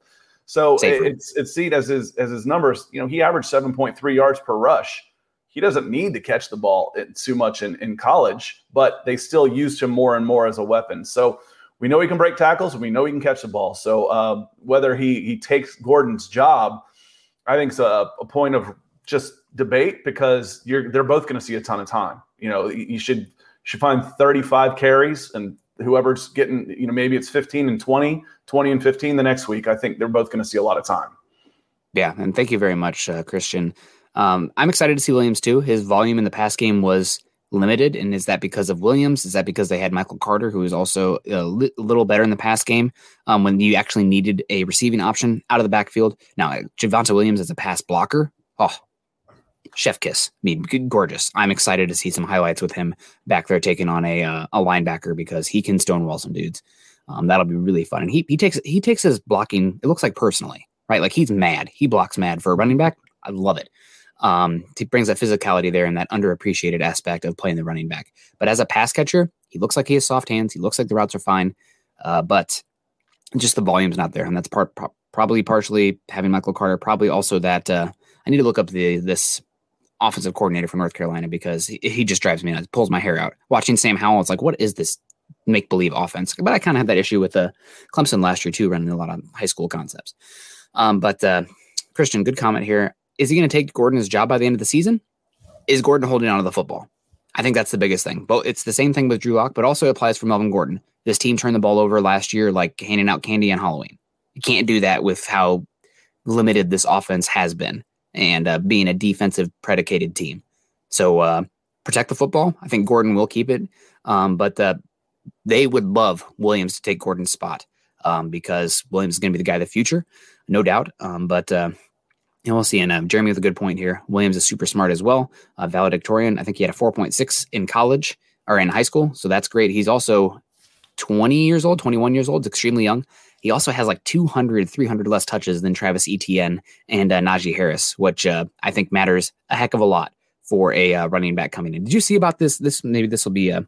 So it, it's it's seen as his as his numbers. You know, he averaged 7.3 yards per rush he doesn't need to catch the ball too much in, in college, but they still used him more and more as a weapon. So we know he can break tackles and we know he can catch the ball. So uh, whether he he takes Gordon's job, I think is a, a point of just debate because you're they're both going to see a ton of time. You know, you should should find 35 carries and whoever's getting, you know, maybe it's 15 and 20, 20 and 15 the next week. I think they're both going to see a lot of time. Yeah, and thank you very much, uh, Christian. Um, I'm excited to see Williams too. His volume in the pass game was limited, and is that because of Williams? Is that because they had Michael Carter, who was also a li- little better in the pass game um, when you actually needed a receiving option out of the backfield? Now, Javonte Williams as a pass blocker, oh, chef kiss. I mean, gorgeous. I'm excited to see some highlights with him back there taking on a uh, a linebacker because he can stonewall some dudes. Um, that'll be really fun. And he he takes he takes his blocking. It looks like personally, right? Like he's mad. He blocks mad for a running back. I love it. Um, he brings that physicality there and that underappreciated aspect of playing the running back. But as a pass catcher, he looks like he has soft hands. He looks like the routes are fine, uh, but just the volume's not there, and that's part pro- probably partially having Michael Carter. Probably also that uh, I need to look up the this offensive coordinator from North Carolina because he, he just drives me nuts, pulls my hair out. Watching Sam Howell, it's like, what is this make believe offense? But I kind of had that issue with uh, Clemson last year too, running a lot of high school concepts. Um, but uh, Christian, good comment here. Is he going to take Gordon's job by the end of the season? Is Gordon holding on to the football? I think that's the biggest thing. But it's the same thing with Drew Lock, but also applies for Melvin Gordon. This team turned the ball over last year like handing out candy on Halloween. You can't do that with how limited this offense has been and uh, being a defensive predicated team. So uh, protect the football. I think Gordon will keep it, um, but uh, they would love Williams to take Gordon's spot um, because Williams is going to be the guy of the future, no doubt. Um, but uh, and we'll see. And um, Jeremy with a good point here. Williams is super smart as well. Uh, valedictorian. I think he had a 4.6 in college or in high school. So that's great. He's also 20 years old, 21 years old, extremely young. He also has like 200, 300 less touches than Travis Etienne and uh, Najee Harris, which uh, I think matters a heck of a lot for a uh, running back coming in. Did you see about this? This maybe this will be uh,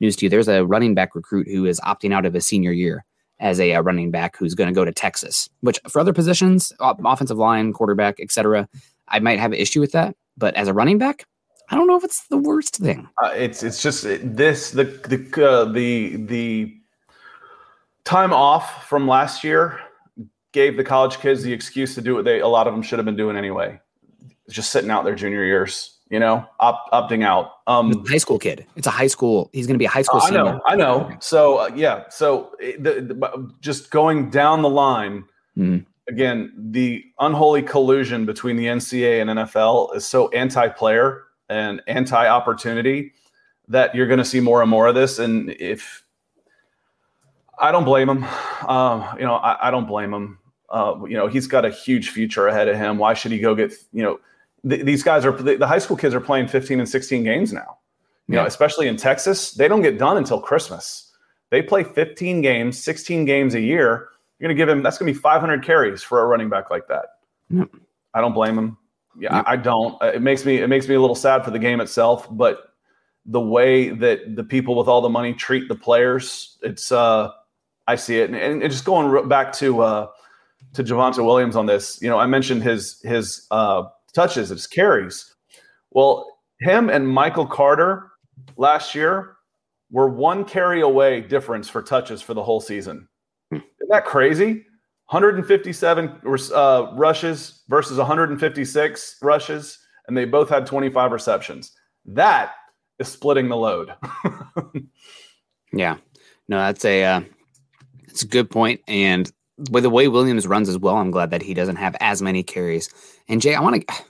news to you. There's a running back recruit who is opting out of his senior year as a, uh, running back who's going to go to Texas. Which for other positions, offensive line, quarterback, etc., I might have an issue with that. But as a running back, I don't know if it's the worst thing. Uh, it's it's just this the the uh, the the time off from last year gave the college kids the excuse to do what they a lot of them should have been doing anyway, just sitting out their junior years. You know, opt, opting out. Um, high school kid. It's a high school. He's going to be a high school. I know. I know. So uh, yeah. So the, the, just going down the line. Mm-hmm again, the unholy collusion between the NCAA and NFL is so anti-player and anti-opportunity that you're going to see more and more of this. And if I don't blame him, um, you know, I, I, don't blame him. Uh, you know, he's got a huge future ahead of him. Why should he go get? You know, th- these guys are the, the high school kids are playing 15 and 16 games now. You yeah. know, especially in Texas, they don't get done until Christmas. They play 15 games, 16 games a year you're going to give him that's going to be 500 carries for a running back like that. Yep. I don't blame him. Yeah, yep. I, I don't. Uh, it makes me it makes me a little sad for the game itself, but the way that the people with all the money treat the players, it's uh I see it. And, and just going back to uh to Javonte Williams on this, you know, I mentioned his his uh touches, his carries. Well, him and Michael Carter last year were one carry away difference for touches for the whole season. Isn't that crazy? 157 uh, rushes versus 156 rushes, and they both had 25 receptions. That is splitting the load. *laughs* yeah, no, that's a uh, it's a good point. And with the way Williams runs as well, I'm glad that he doesn't have as many carries. And Jay, I want to. *sighs*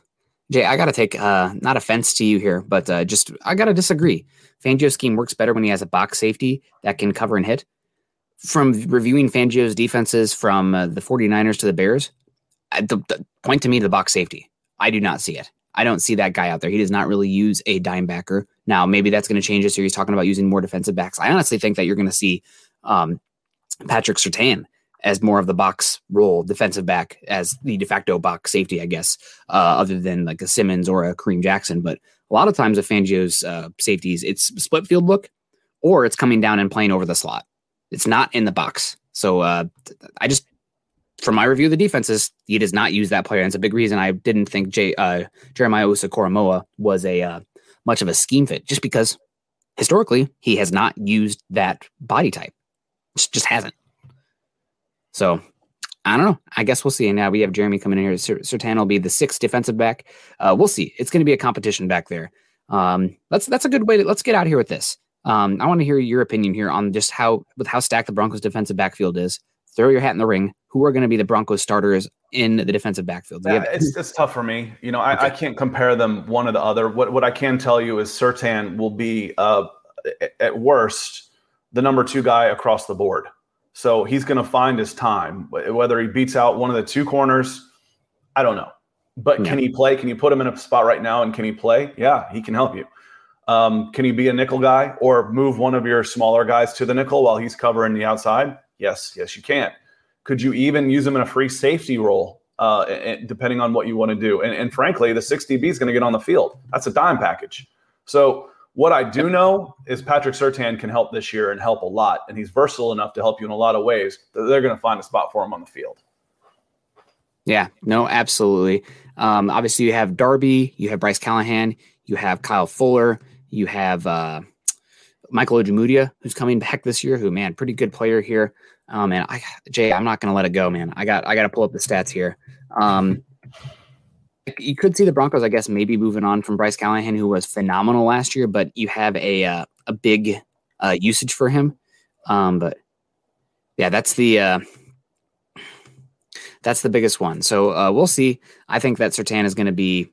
Jay, I got to take uh, not offense to you here, but uh, just I got to disagree. Fangio's scheme works better when he has a box safety that can cover and hit from reviewing Fangio's defenses from uh, the 49ers to the Bears, the, the, point to me the box safety. I do not see it. I don't see that guy out there. He does not really use a dime backer. Now, maybe that's going to change this year. He's talking about using more defensive backs. I honestly think that you're going to see um, Patrick Surtain as more of the box role, defensive back, as the de facto box safety, I guess, uh, other than like a Simmons or a Kareem Jackson. But a lot of times with Fangio's uh, safeties, it's split field look or it's coming down and playing over the slot. It's not in the box. So uh, I just, from my review of the defenses, he does not use that player. And it's a big reason I didn't think J, uh, Jeremiah Owusu-Koramoah was a uh, much of a scheme fit, just because historically he has not used that body type. Just, hasn't. So I don't know. I guess we'll see. And now we have Jeremy coming in here. Surtain will be the sixth defensive back. Uh, we'll see. It's going to be a competition back there. Um, let's that's a good way to let's get out here with this. Um, I want to hear your opinion here on just how with how stacked the Broncos defensive backfield is. Throw your hat in the ring. Who are going to be the Broncos starters in the defensive backfield? Yeah, have- it's, it's tough for me. You know, I, okay. I, can't compare them one or the other. What what I can tell you is Surtain will be uh, at worst the number two guy across the board. So he's going to find his time. Whether he beats out one of the two corners, I don't know. But yeah. can he play? Can you put him in a spot right now and can he play? Yeah, he can help you. Um, can he be a nickel guy or move one of your smaller guys to the nickel while he's covering the outside? Yes, yes, you can. Could you even use him in a free safety role, uh, depending on what you want to do? And, and frankly, the 6DB is going to get on the field. That's a dime package. So, what I do know is Patrick Surtain can help this year and help a lot. And he's versatile enough to help you in a lot of ways that they're going to find a spot for him on the field. Yeah, no, absolutely. Um, obviously, you have Darby, you have Bryce Callahan, you have Kyle Fuller, you have uh, Michael Ojemudia, who's coming back this year. Who man, pretty good player here. Um, and I, Jay, I'm not going to let it go, man. I got I got to pull up the stats here. Um, you could see the Broncos, I guess, maybe moving on from Bryce Callahan, who was phenomenal last year, but you have a uh, a big uh, usage for him. Um, but yeah, that's the uh, that's the biggest one. So uh, we'll see. I think that Surtain is going to be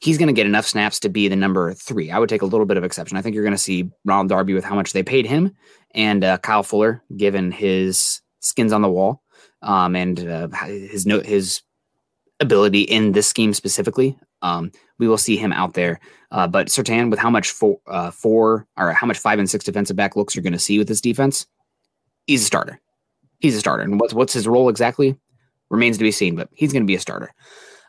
he's going to get enough snaps to be the number three. I would take a little bit of exception. I think you're going to see Ronald Darby with how much they paid him, and uh, Kyle Fuller, given his skins on the wall um, and uh, his no, his ability in this scheme specifically. Um, we will see him out there. Uh, but Surtain, with how much four, uh, four or how much five and six defensive back looks you're going to see with this defense, he's a starter. He's a starter. And what's what's his role exactly remains to be seen, but he's going to be a starter.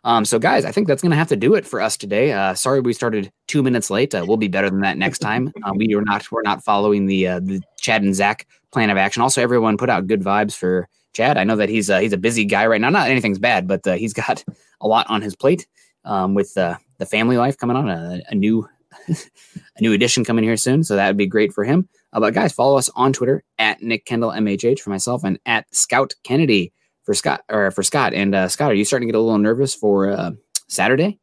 Um, so, guys, I think that's going to have to do it for us today. Uh, sorry we started two minutes late. Uh, we'll be better than that next time. *laughs* Uh, we are not we're not following the uh, the Chad and Zach plan of action. Also, everyone put out good vibes for Chad. I know that he's uh, he's a busy guy right now. Not anything's bad, but uh, he's got *laughs* a lot on his plate um, with uh, the family life coming on a, a new *laughs* a new edition coming here soon. So that would be great for him. Uh, but guys, follow us on Twitter at Nick Kendell MHH for myself and at Scout Kennedy for Scott or for Scott. And uh, Scott, are you starting to get a little nervous for uh, Saturday?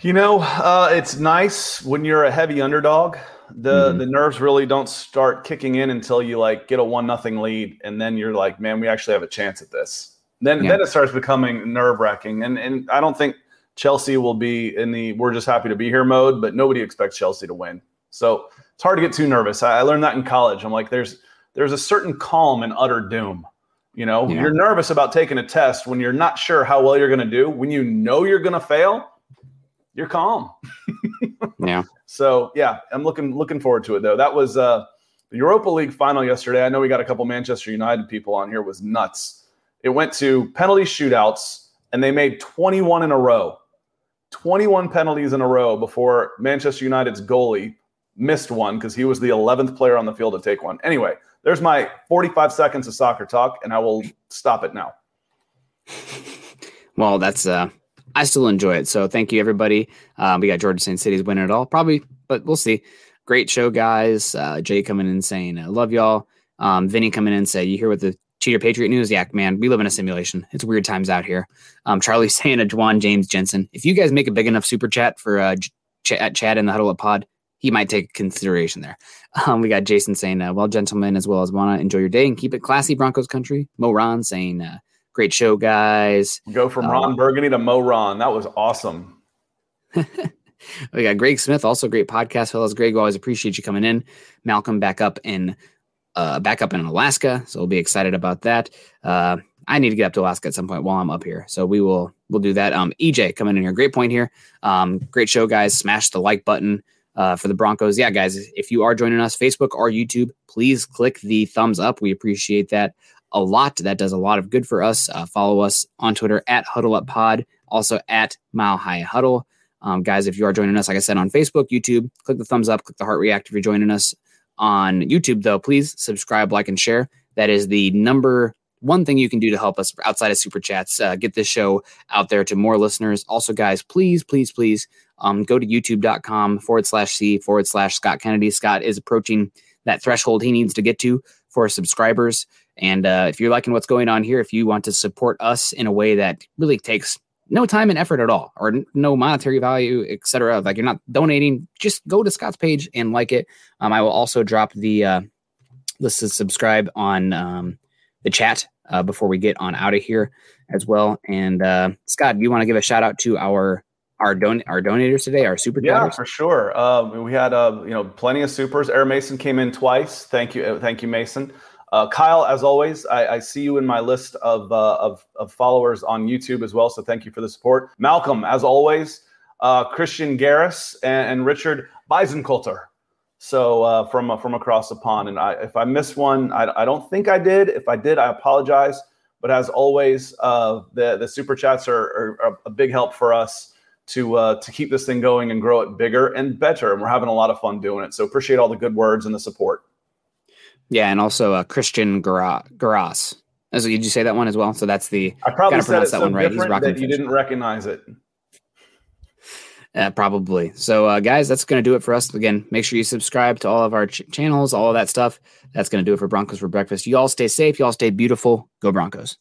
You know, it's nice when you're a heavy underdog. The mm-hmm. the nerves really don't start kicking in until you like get a one nothing lead, and then you're like, man, we actually have a chance at this. Then yeah. then it starts becoming nerve wracking, and and I don't think Chelsea will be in the we're just happy to be here mode, but nobody expects Chelsea to win. So it's hard to get too nervous. I, I learned that in college. I'm like, there's there's a certain calm and utter doom. You know, yeah. you're nervous about taking a test when you're not sure how well you're going to do. When you know you're going to fail, you're calm. *laughs* yeah. So yeah, I'm looking looking forward to it though. That was uh, the Europa League final yesterday. I know we got a couple Manchester United people on here. Was nuts. It went to penalty shootouts, and they made 21 in a row. 21 penalties in a row before Manchester United's goalie missed one because he was the 11th player on the field to take one. Anyway, there's my 45 seconds of soccer talk, and I will stop it now. *laughs* Well, that's uh, I still enjoy it. So thank you, everybody. Um, we got Georgia St. City's winning it all, probably, but we'll see. Great show, guys. Uh, Jay coming in saying, I love y'all. Um, Vinny coming in and say, you hear what the Cheater Patriot News? Yeah, man, we live in a simulation. It's weird times out here. Um, Charlie *laughs* saying to Juan James Jensen, if you guys make a big enough super chat for uh, ch- at Chad in the Huddle Up Pod, he might take consideration there. *laughs* Um, we got Jason saying, uh, well, gentlemen, as well as wanna enjoy your day and keep it classy, Broncos country. Mo Ron saying, uh, great show, guys. Go from Ron uh, Burgundy to Mo Ron. That was awesome. *laughs* we got Greg Smith, also great podcast fellows. Greg, we always appreciate you coming in. Malcolm back up in uh, back up in Alaska, so we'll be excited about that. Uh, I need to get up to Alaska at some point while I'm up here, so we will we'll do that. Um, EJ coming in here, great point here. Um, great show, guys. Smash the like button uh, for the Broncos. Yeah, guys, if you are joining us, Facebook or YouTube, please click the thumbs up. We appreciate that a lot. That does a lot of good for us. Uh, follow us on Twitter at Huddle Up Pod, also at Mile High Huddle. Um, guys, if you are joining us, like I said, on Facebook, YouTube, click the thumbs up, click the heart react if you're joining us on YouTube, though. Please subscribe, like, and share. That is the number one thing you can do to help us outside of super chats, uh, get this show out there to more listeners. Also, guys, please, please, please um, go to youtube.com forward slash C forward slash Scott Kennedy. Scott is approaching that threshold he needs to get to for subscribers. And uh, if you're liking what's going on here, if you want to support us in a way that really takes no time and effort at all, or no monetary value, etc., like you're not donating, just go to Scott's page and like it. Um, I will also drop the uh, list to subscribe on um, the chat uh, before we get on out of here as well. And uh, Scott, do you want to give a shout out to our our don our donators today, our super yeah for sure. Uh, we had uh, you know plenty of supers. Air Mason came in twice. Thank you, uh, thank you, Mason. Uh, Kyle, as always, I, I, see you in my list of, uh, of, of followers on YouTube as well. So thank you for the support. Malcolm, as always, uh, Christian Garris and, and Richard Beisenkulter. So uh, from uh, from across the pond, and I, if I missed one, I, I don't think I did. If I did, I apologize. But as always, uh, the the super chats are, are, are, a big help for us to uh, to keep this thing going and grow it bigger and better. And we're having a lot of fun doing it. So appreciate all the good words and the support. Yeah, and also uh, Christian Garas. As did you say that one as well? So that's the I probably said it that so one right. He's rocking that you didn't recognize it. Uh, probably. So, uh, guys, that's going to do it for us. Again, make sure you subscribe to all of our ch- channels, all of that stuff. That's going to do it for Broncos for breakfast. You all stay safe. You all stay beautiful. Go Broncos.